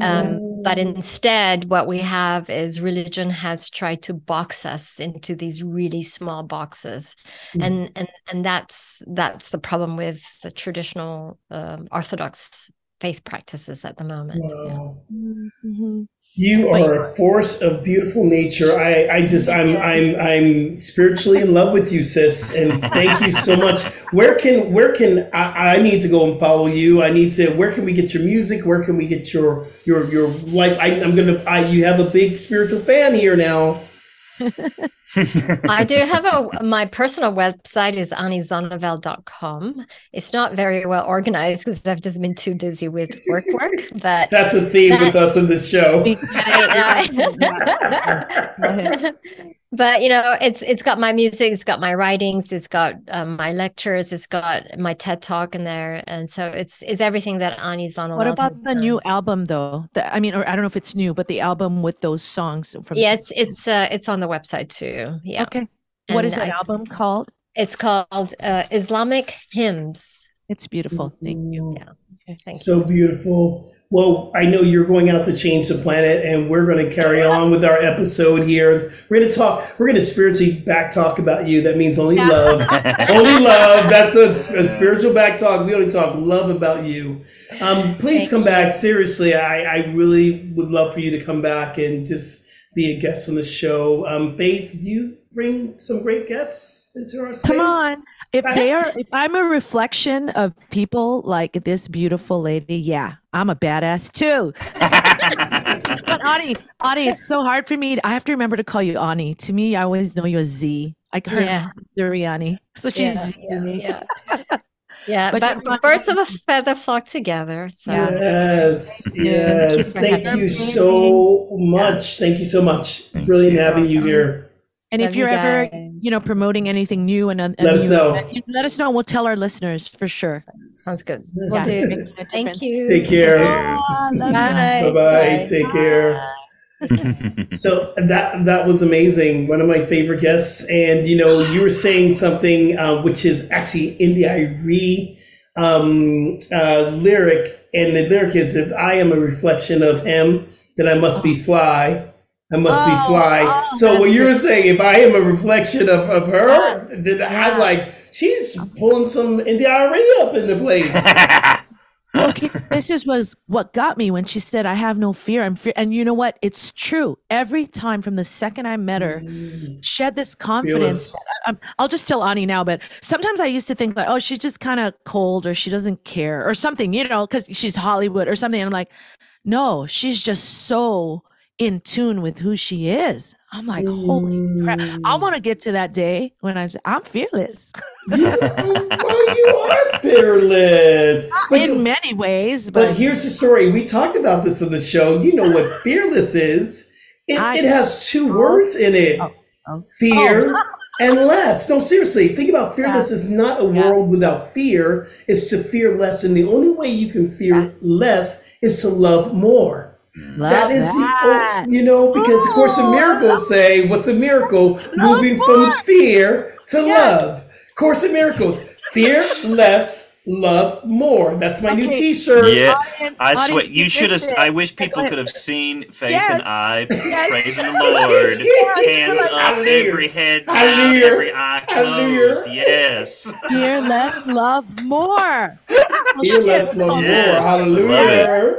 [SPEAKER 5] Um, but instead, what we have is religion has tried to box us into these really small boxes, and and and that's that's the problem with the traditional um, Orthodox faith practices at the moment. Yeah.
[SPEAKER 2] Wow. You are a force of beautiful nature. I, I just I'm I'm I'm spiritually in love with you, sis. And thank you so much. Where can where can I, I need to go and follow you? I need to where can we get your music? Where can we get your your your life? I, I'm gonna I you have a big spiritual fan here now.
[SPEAKER 5] I do have a my personal website is anizonneveld.com. It's not very well organized because I've just been too busy with work work, but
[SPEAKER 2] That's a theme with us in this show.
[SPEAKER 5] but you know it's it's got my music it's got my writings it's got um, my lectures it's got my ted talk in there and so it's it's everything that ani Zonneveld
[SPEAKER 4] What about the
[SPEAKER 5] done.
[SPEAKER 4] new album though? The, I mean, or I don't know if it's new, but the album with those songs from.
[SPEAKER 5] yeah it's it's uh, it's on the website too yeah
[SPEAKER 4] Okay. What is
[SPEAKER 5] And
[SPEAKER 4] that
[SPEAKER 5] I-
[SPEAKER 4] album called?
[SPEAKER 5] it's called uh, islamic hymns
[SPEAKER 4] It's beautiful. Thank you.
[SPEAKER 5] yeah thank you
[SPEAKER 2] So beautiful. Well, I know you're going out to change the planet, and we're going to carry on with our episode here. We're going to talk. We're going to spiritually back talk about you. That means only love, only love. That's a, a spiritual back talk. We only talk love about you. Um, please
[SPEAKER 5] Thank
[SPEAKER 2] come
[SPEAKER 5] you.
[SPEAKER 2] back. Seriously, I, I really would love for you to come back and just be a guest on the show. Um, Faith, you bring some great guests into our space.
[SPEAKER 4] Come on. If they are, if I'm a reflection of people like this beautiful lady, yeah, I'm a badass too. but Ani, Ani, it's so hard for me. I have to remember to call you Ani. To me, I always know you as Z. Like her
[SPEAKER 5] Yeah.
[SPEAKER 4] Zuriani. So she's
[SPEAKER 5] yeah,
[SPEAKER 4] Z
[SPEAKER 5] yeah, yeah. Yeah
[SPEAKER 4] But
[SPEAKER 5] but,
[SPEAKER 4] not-
[SPEAKER 5] birds of a feather flock together so
[SPEAKER 2] Yes,
[SPEAKER 4] Yeah.
[SPEAKER 2] yes.
[SPEAKER 5] Thank you
[SPEAKER 2] Thank you so much. Thank you so much.
[SPEAKER 3] Thank
[SPEAKER 2] Brilliant
[SPEAKER 3] you.
[SPEAKER 2] having you here.
[SPEAKER 4] And if
[SPEAKER 5] Love you
[SPEAKER 4] you're ever, you know, promoting anything new and, and
[SPEAKER 2] Let us know.
[SPEAKER 4] event, let us know. and We'll tell our listeners for sure.
[SPEAKER 5] sounds good we'll do thank you
[SPEAKER 2] Take care.
[SPEAKER 4] Love you.
[SPEAKER 5] bye
[SPEAKER 2] Bye bye. Take care. So that that was amazing. One of my favorite guests, and you know, you were saying something um, which is actually in the Irie um, uh, lyric, and the lyric is, "If I am a reflection of him, then I must be fly." I must
[SPEAKER 4] Oh,
[SPEAKER 2] be fly.
[SPEAKER 4] oh,
[SPEAKER 2] so what you were saying, if I am a reflection of, of her, then
[SPEAKER 4] Yeah.
[SPEAKER 2] I'm like, she's pulling some in the IRE up in the place.
[SPEAKER 4] okay, this is was what got me when she said, "I have no fear. I'm fear." And you know what? It's true. Every time from the second I met her, mm. she had this confidence. I, I'll just tell Ani now, but sometimes I used to think like, "Oh, she's just kind of cold, or she doesn't care, or something," you know, because she's Hollywood or something. And I'm like, no, she's just so in tune with who she is. I'm like, holy crap! I want to get to that day when I'm I'm fearless
[SPEAKER 2] you, well, you are fearless. But you-
[SPEAKER 4] in many ways, but,
[SPEAKER 2] But here's the story. We talked about this on the show. You know what fearless is? It,
[SPEAKER 4] I-
[SPEAKER 2] it has two words in it
[SPEAKER 4] oh. oh.
[SPEAKER 2] fear oh. and less. No, seriously, think about fearless is not a
[SPEAKER 4] Yeah.
[SPEAKER 2] world without fear. It's to fear less. And the only way you can fear less is to love more. Mm.
[SPEAKER 4] love
[SPEAKER 2] that is
[SPEAKER 4] that.
[SPEAKER 2] the, you know, because of course the
[SPEAKER 4] Ooh,
[SPEAKER 2] miracles say, what's a miracle? Moving from fear to love. Course of Miracles, fear less, love more. That's my new T-shirt.
[SPEAKER 3] Yeah,
[SPEAKER 4] Audience-
[SPEAKER 3] I swear you
[SPEAKER 4] you
[SPEAKER 3] should have. I wish people could have seen Faith
[SPEAKER 4] Yes.
[SPEAKER 3] and I
[SPEAKER 4] Yes.
[SPEAKER 3] praising the Lord, hands up,
[SPEAKER 2] Hallelujah.
[SPEAKER 3] every head down, every eye closed. Yes.
[SPEAKER 4] Fear less, love more.
[SPEAKER 2] Fear less, love
[SPEAKER 3] Yes.
[SPEAKER 2] more. Hallelujah.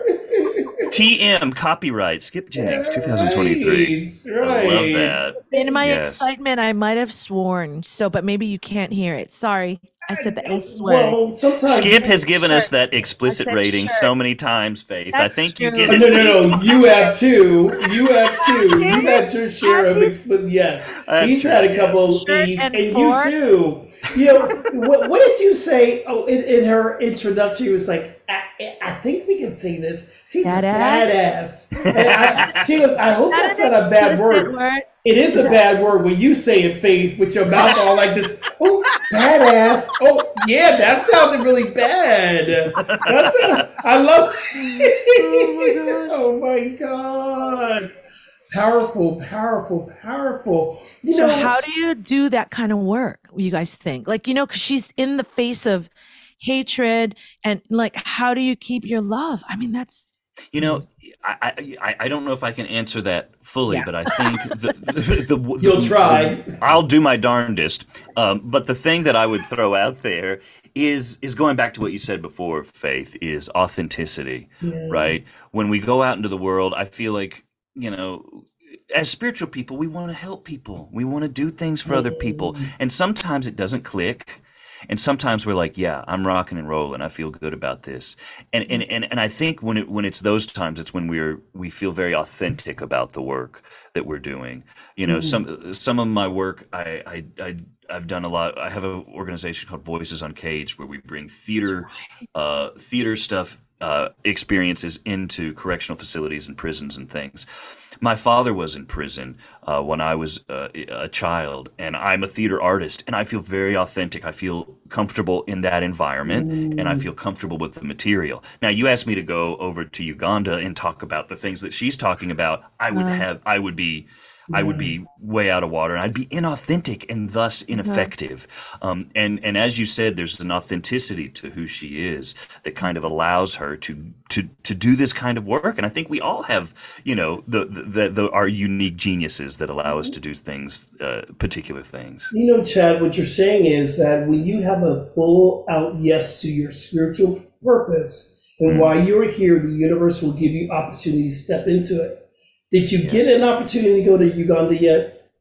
[SPEAKER 3] TM copyright Skip Jennings 2023.
[SPEAKER 2] Right.
[SPEAKER 3] I love that.
[SPEAKER 4] In my
[SPEAKER 3] Yes.
[SPEAKER 4] excitement, I might have sworn. So, but maybe you can't hear it. Sorry, I said the S word.
[SPEAKER 2] Well, sometimes
[SPEAKER 3] Skip has given us that explicit
[SPEAKER 4] said
[SPEAKER 3] rating
[SPEAKER 4] sure.
[SPEAKER 3] so many times, Faith. I
[SPEAKER 4] That's
[SPEAKER 3] think you
[SPEAKER 4] true.
[SPEAKER 3] get
[SPEAKER 2] Oh,
[SPEAKER 3] it.
[SPEAKER 2] no, no, no. You have two. You have two. You've had your share of explicit. Yes,
[SPEAKER 3] That's
[SPEAKER 2] he's
[SPEAKER 3] true,
[SPEAKER 2] had a couple of these,
[SPEAKER 4] and
[SPEAKER 2] and you too. You know what? What did you say? Oh, in, in her introduction, she was like, I, "I think we can say this. She's
[SPEAKER 4] Badass.
[SPEAKER 2] badass." I, she goes, "I hope that's not a bad
[SPEAKER 4] Explicit
[SPEAKER 2] word." It is a bad word when you say it, Faith, with your mouth all like this. Oh, badass. Oh, yeah, that sounded really bad. That's a, I love Oh my god. Oh Powerful, powerful, powerful. You
[SPEAKER 4] So,
[SPEAKER 2] know,
[SPEAKER 4] how do you do that kind of work? You guys think, like, you know, because she's in the face of hatred, and like, how do you keep your love? I mean, that's
[SPEAKER 3] You know, I, I I don't know if I can answer that fully,
[SPEAKER 4] Yeah.
[SPEAKER 3] but I think the, the, the,
[SPEAKER 2] You'll try.
[SPEAKER 3] I'll do my darndest. Um, but the thing that I would throw out there is is going back to what you said before. Faith is authenticity, right? When we go out into the world, I feel like you know, as spiritual people, we want to help people. We want to do things for other people. And sometimes it doesn't click. And sometimes we're like, yeah, I'm rocking and rolling. I feel good about this. And and and, and I think when it when it's those times, it's when we're we feel very authentic about the work that we're doing. You know, some some of my work I I, I I've done a lot. I have an organization called Voices Uncaged where we bring theater, uh, theater stuff, uh, experiences into correctional facilities and prisons and things. My father was in prison uh, when I was uh, a child, and I'm a theater artist, and I feel very authentic. I feel comfortable in that environment, and I feel comfortable with the material. Now, you asked me to go over to Uganda and talk about the things that she's talking about. I would have, I would be I would be way out of water and I'd be inauthentic and thus ineffective. Um, and and as you said, there's an authenticity to who she is that kind of allows her to to to do this kind of work. And I think we all have, you know, the the, the our unique geniuses that allow us to do things, uh, particular things.
[SPEAKER 2] You know, Chad, what you're saying is that when you have a full out yes to your spiritual purpose and why you're here, the universe will give you opportunities to step into it. Did you get an opportunity to go to Uganda yet?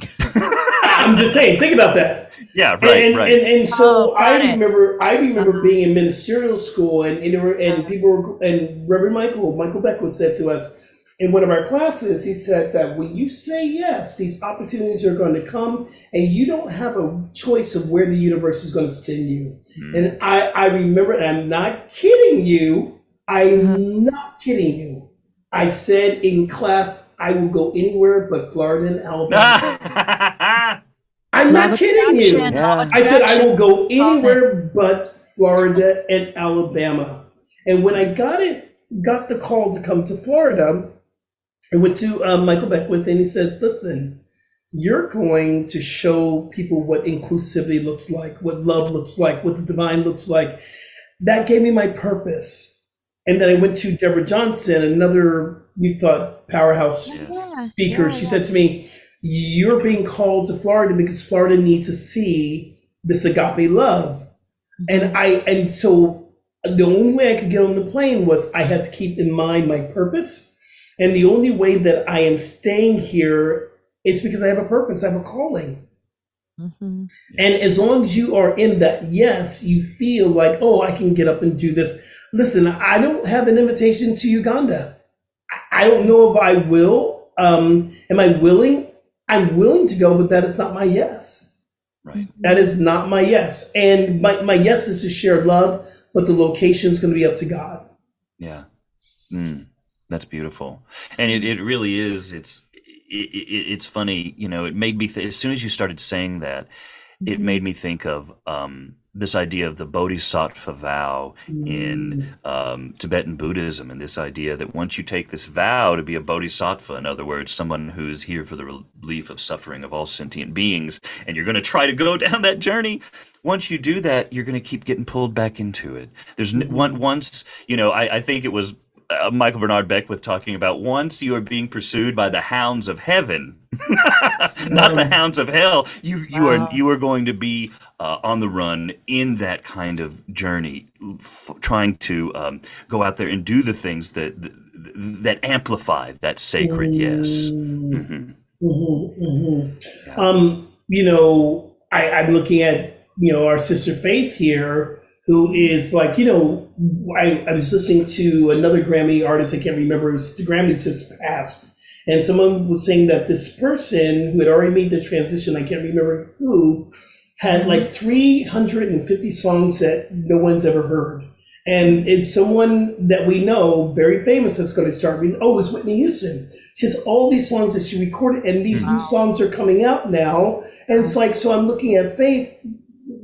[SPEAKER 2] I'm just saying, think about that.
[SPEAKER 3] Yeah, right,
[SPEAKER 2] and,
[SPEAKER 3] right.
[SPEAKER 2] And, and so
[SPEAKER 4] Oh,
[SPEAKER 2] I
[SPEAKER 4] got it.
[SPEAKER 2] remember, I remember being in ministerial school, and and, were- and people were, and Reverend Michael Michael Beckwith said to us in one of our classes, he said that when you say yes, these opportunities are going to come, and you don't have a choice of where the universe is going to send you. Hmm. And I I remember, and I'm not kidding you, I'm mm-hmm. not kidding you. I said in class, I will go anywhere but Florida and Alabama. I'm not kidding you.
[SPEAKER 4] Yeah.
[SPEAKER 2] I said I will go anywhere but Florida and Alabama. And when I got it, got the call to come to Florida, I went to um, Michael Beckwith and he says, "Listen, you're going to show people what inclusivity looks like, what love looks like, what the divine looks like." That gave me my purpose. And then I went to Deborah Johnson, another we thought powerhouse speaker. she said to me, You're being called to Florida because Florida needs to see this agape love. And I and so the only way I could get on the plane was I had to keep in mind my purpose. And the only way that I am staying here is because I have a purpose, I have a calling.
[SPEAKER 4] Mhm.
[SPEAKER 2] And as long as you are in that yes, you feel like, oh, I can get up and do this. Listen, I don't have an invitation to Uganda. I- don't know if I will. Um, am I willing? I'm willing to go, but that is not my yes.
[SPEAKER 3] right.
[SPEAKER 2] That is not my yes. And my, my yes is to share love, but the location is going to be up to God.
[SPEAKER 3] Yeah. Mm, that's beautiful. And it, it really is. It's, it, it, it's funny, you know, it made me, th- as soon as you started saying that, it made me think of um, this idea of the bodhisattva vow in um, Tibetan Buddhism, and this idea that once you take this vow to be a bodhisattva, in other words, someone who is here for the relief of suffering of all sentient beings, and you're going to try to go down that journey, once you do that, you're going to keep getting pulled back into it. There's n- one once, you know, I, I think it was uh, Michael Bernard Beckwith talking about once you are being pursued by the hounds of heaven, not the hounds of hell. You you are you are going to be uh, on the run in that kind of journey, f- trying to um, go out there and do the things that that, that amplify that sacred yes. hmm
[SPEAKER 2] Um, you know, I, I'm looking at, you know, our sister Faith here, who is like, you know, I, I was listening to another Grammy artist, I can't remember, it was, the Grammys just passed. And someone was saying that this person who had already made the transition, I can't remember who, had like 350 songs that no one's ever heard. And it's someone that we know, very famous, that's going to start. Oh, it's Whitney Houston. She has all these songs that she recorded, and these new songs are coming out now. And it's like, so I'm looking at Faith,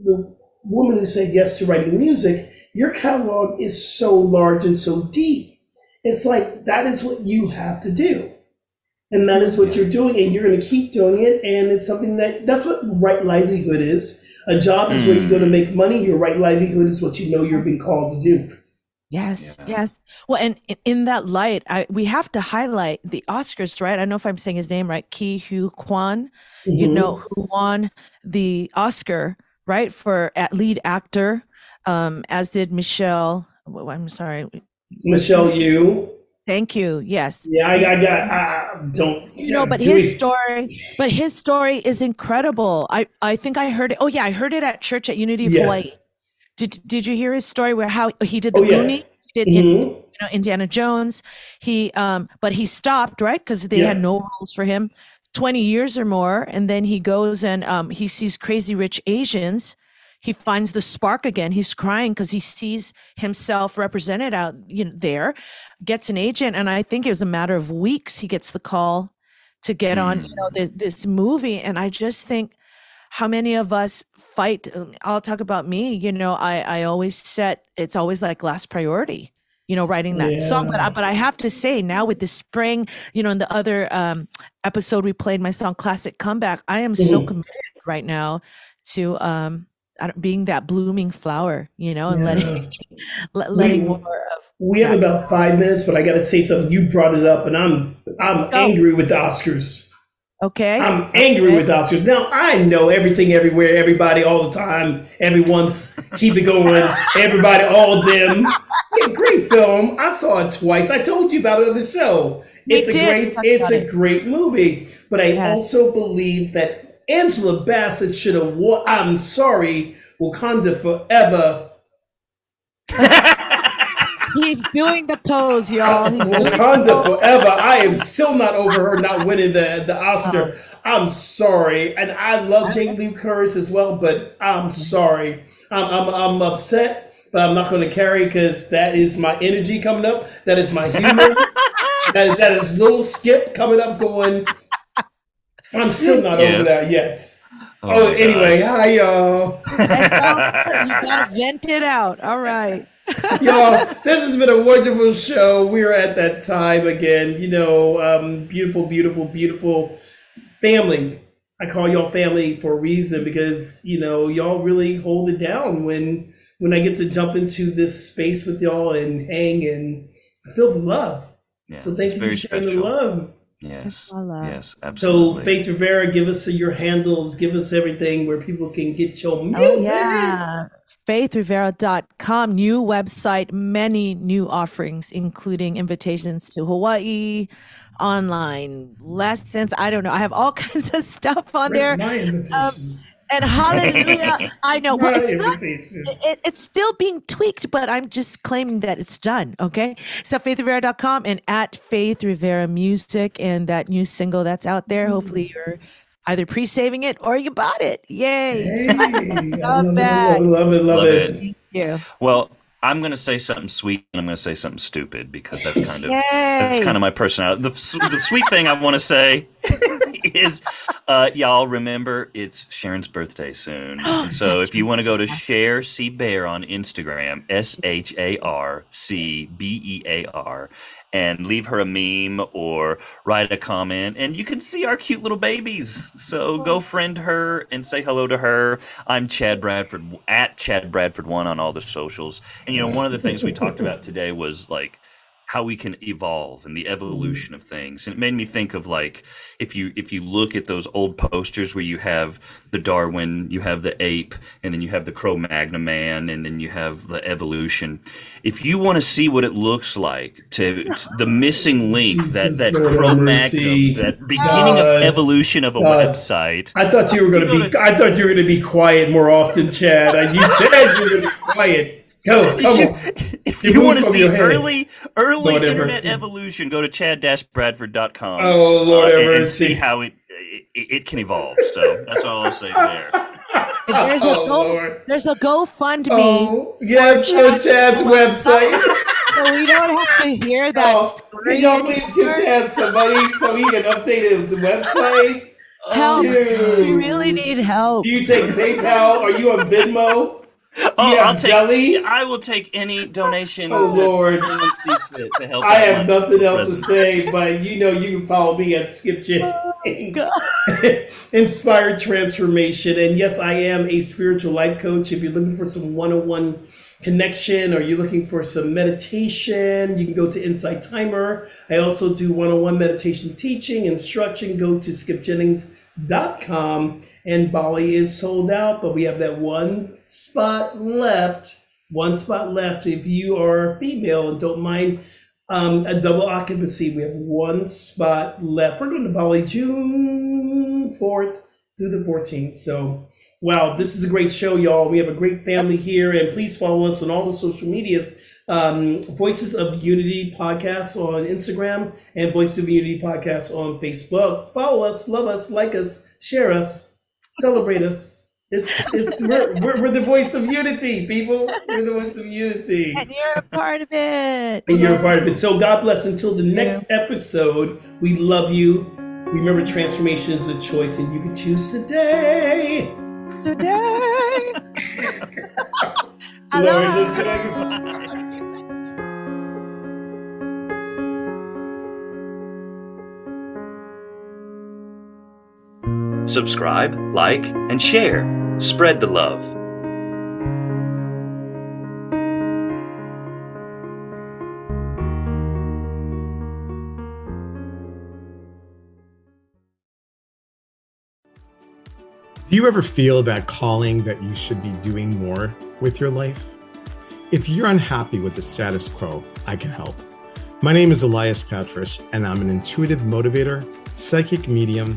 [SPEAKER 2] the woman who said yes to writing music. Your catalog is so large and so deep. It's like that is what you have to do. And that is what you're doing, and you're going to keep doing it. And it's something that that's what right livelihood is. A job is where you go to make money. Your right livelihood is what you know you're being called to do.
[SPEAKER 4] Yes, yes. Well, and in- in that light, I, we have to highlight the Oscars, right? I don't know if I'm saying his name right. Ke Huy Quan, you
[SPEAKER 2] Mhm.
[SPEAKER 4] know, who won the Oscar, right, for at lead actor, um, as did Michelle. I'm sorry,
[SPEAKER 2] Michelle Yeoh.
[SPEAKER 4] Thank you. Yes.
[SPEAKER 2] Yeah, I, I got. I don't.
[SPEAKER 4] You know, but his
[SPEAKER 2] it.
[SPEAKER 4] story, but his story is incredible. I, I think I heard it. Oh yeah, I heard it at church at Unity of
[SPEAKER 2] Yeah.
[SPEAKER 4] Hawaii. Did Did you hear his story where how he did the
[SPEAKER 2] Oh, yeah.
[SPEAKER 4] Goonie? He did in,
[SPEAKER 2] Mhm.
[SPEAKER 4] you know Indiana Jones. He um, but he stopped right because they
[SPEAKER 2] Yeah.
[SPEAKER 4] had no rules for him. Twenty years or more, and then he goes and um, he sees Crazy Rich Asians. He finds the spark again. He's crying because he sees himself represented out you know, there. Gets an agent, and I think it was a matter of weeks. He gets the call to get on you know this this movie and i just think how many of us fight uh, i'll talk about me you know i i always set it's always like last priority you know writing that song but I, but i have to say now with the spring you know in the other um episode we played my song classic comeback i am so
[SPEAKER 2] Mhm.
[SPEAKER 4] committed right now to um being that blooming flower you know and
[SPEAKER 2] Yeah.
[SPEAKER 4] letting let, letting
[SPEAKER 2] We-
[SPEAKER 4] more of
[SPEAKER 2] We have about five minutes, but I got to say something. You brought it up, and I'm I'm
[SPEAKER 4] Go.
[SPEAKER 2] angry with the Oscars.
[SPEAKER 4] Okay
[SPEAKER 2] I'm angry
[SPEAKER 4] Okay.
[SPEAKER 2] with Oscars. Now I know everything, everywhere, everybody, all the time, everyone's keep it going, everybody, all them. Yeah, great film. I saw it twice. I told you about it on the show.
[SPEAKER 4] We
[SPEAKER 2] It's a
[SPEAKER 4] did
[SPEAKER 2] great, it's a
[SPEAKER 4] it.
[SPEAKER 2] great movie. But I
[SPEAKER 4] Yes.
[SPEAKER 2] also believe that Angela Bassett should have won. I'm sorry, Wakanda forever.
[SPEAKER 4] he's doing the pose y'all He's doing the
[SPEAKER 2] Wakanda forever. I am still not over her not winning the, the Oscar.
[SPEAKER 4] Oh.
[SPEAKER 2] I'm sorry. And I love Jamie Lee Curtis as well, but I'm sorry. I'm, I'm, I'm upset, but I'm not going to carry because that is my energy coming up. That is my humor. that, that is little Skip coming up going, I'm still not over that yet.
[SPEAKER 3] Oh,
[SPEAKER 2] Oh,
[SPEAKER 3] my
[SPEAKER 2] anyway, hi, y'all.
[SPEAKER 4] you gotta vent it out. All right.
[SPEAKER 2] Y'all, this has been a wonderful show. We're at that time again. You know, um, beautiful, beautiful, beautiful family. I call y'all family for a reason because you know y'all really hold it down when when I get to jump into this space with y'all and hang and feel the love.
[SPEAKER 3] Yeah,
[SPEAKER 2] So thank you for sharing
[SPEAKER 3] special.
[SPEAKER 2] the love.
[SPEAKER 3] Yes.
[SPEAKER 4] all love.
[SPEAKER 3] Yes,
[SPEAKER 2] So. Faith Rivera, give us your handles, give us everything where people can get your oh, music.
[SPEAKER 4] Oh, yeah. faithrivera.com new website many new offerings including invitations to hawaii online lessons i don't know i have all kinds of stuff on
[SPEAKER 2] Where's
[SPEAKER 4] there
[SPEAKER 2] my um, invitation?
[SPEAKER 4] And hallelujah i know
[SPEAKER 2] my
[SPEAKER 4] well, it's not it, it's still being tweaked, but I'm just claiming that it's done. Okay. So faithrivera.com and at Faith Rivera Music and that new single that's out there. Mm. Hopefully you're either pre-saving it or you bought it. Yay.
[SPEAKER 2] Hey, I love, it,
[SPEAKER 4] that.
[SPEAKER 2] love it, love it, love
[SPEAKER 3] Love
[SPEAKER 2] it.
[SPEAKER 3] it.
[SPEAKER 4] Yeah.
[SPEAKER 3] Well, I'm going to say something sweet and I'm going to say something stupid because that's kind of
[SPEAKER 4] Yay.
[SPEAKER 3] that's kind of my personality. The, the sweet thing I want to say is, uh, y'all remember it's Sharon's birthday soon. So if you want to go to Share C Bear on Instagram, S H A R C B E A R, and leave her a meme or write a comment, and you can see our cute little babies. So go friend her and say hello to her. I'm Chad Bradford at Chad Bradford one on all the socials. And you know, one of the things we talked about today was like how we can evolve and the mm. evolution of things and it made me think of like if you if you look at those old posters where you have the darwin you have the ape and then you have the cro-magnon man and then you have the evolution if you want to see what it looks like to, to the missing link that
[SPEAKER 2] Jesus,
[SPEAKER 3] that
[SPEAKER 2] have
[SPEAKER 3] cro-magnon that beginning
[SPEAKER 2] God.
[SPEAKER 3] of evolution of a
[SPEAKER 2] God.
[SPEAKER 3] website
[SPEAKER 2] I thought you were going to be. I thought you were going to be quiet more often, Chad. You said you were going to be quiet. Go, come on.
[SPEAKER 3] if
[SPEAKER 2] You
[SPEAKER 3] you want to see early early
[SPEAKER 2] Lord
[SPEAKER 3] internet evolution, go to chad-bradford.com.
[SPEAKER 2] Oh, Lord uh, have
[SPEAKER 3] and, and see how it, it it can evolve. So that's all I'll say there.
[SPEAKER 4] There's a
[SPEAKER 2] Oh,
[SPEAKER 4] go,
[SPEAKER 2] Lord.
[SPEAKER 4] there's a GoFundMe,
[SPEAKER 2] Oh, yes, for Chad's website.
[SPEAKER 4] so we don't have to hear that
[SPEAKER 2] Oh,
[SPEAKER 4] story
[SPEAKER 2] can y'all please
[SPEAKER 4] anymore.
[SPEAKER 2] give Chad some money so he can update his website?
[SPEAKER 4] Help.
[SPEAKER 2] Shoot.
[SPEAKER 4] We really need help.
[SPEAKER 2] Do you take PayPal? Are you on Venmo?
[SPEAKER 3] Oh,
[SPEAKER 2] have
[SPEAKER 3] I'll take.
[SPEAKER 2] Zelly?
[SPEAKER 3] I will take any donation.
[SPEAKER 2] Oh, Lord.
[SPEAKER 3] anyone sees fit to help.
[SPEAKER 2] I have nothing else to say, but you know you can follow me at Skip Jennings. Inspired Transformation. And yes, I am a spiritual life coach. If you're looking for some one on one connection or you're looking for some meditation, you can go to Insight Timer. I also do one on one meditation teaching, instruction. Go to skipjennings.com. And Bali is sold out, but we have that one spot left. One spot left. If you are female and don't mind Um, a double occupancy. We have one spot left. We're going to Bali June 4th through the 14th. So, wow, this is a great show, y'all. We have a great family here, and please follow us on all the social medias. Um, Voices of Unity podcast on Instagram and Voices of Unity podcast on Facebook. Follow us, love us, like us, share us, celebrate us. It's it's we're, we're, we're the voice of unity, people. We're the voice of unity.
[SPEAKER 4] And you're a part of it.
[SPEAKER 2] And you're a part of it. So God bless until the next episode. We love you. Remember, transformation is a choice, and you can choose today.
[SPEAKER 4] Today.
[SPEAKER 2] Lord,
[SPEAKER 3] Subscribe, like, and share. Spread the love.
[SPEAKER 6] Do you ever feel that calling that you should be doing more with your life? If you're unhappy with the status quo, I can help. My name is Elias Patras, and I'm an intuitive motivator, psychic medium,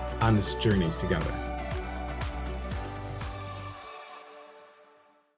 [SPEAKER 6] on this journey together.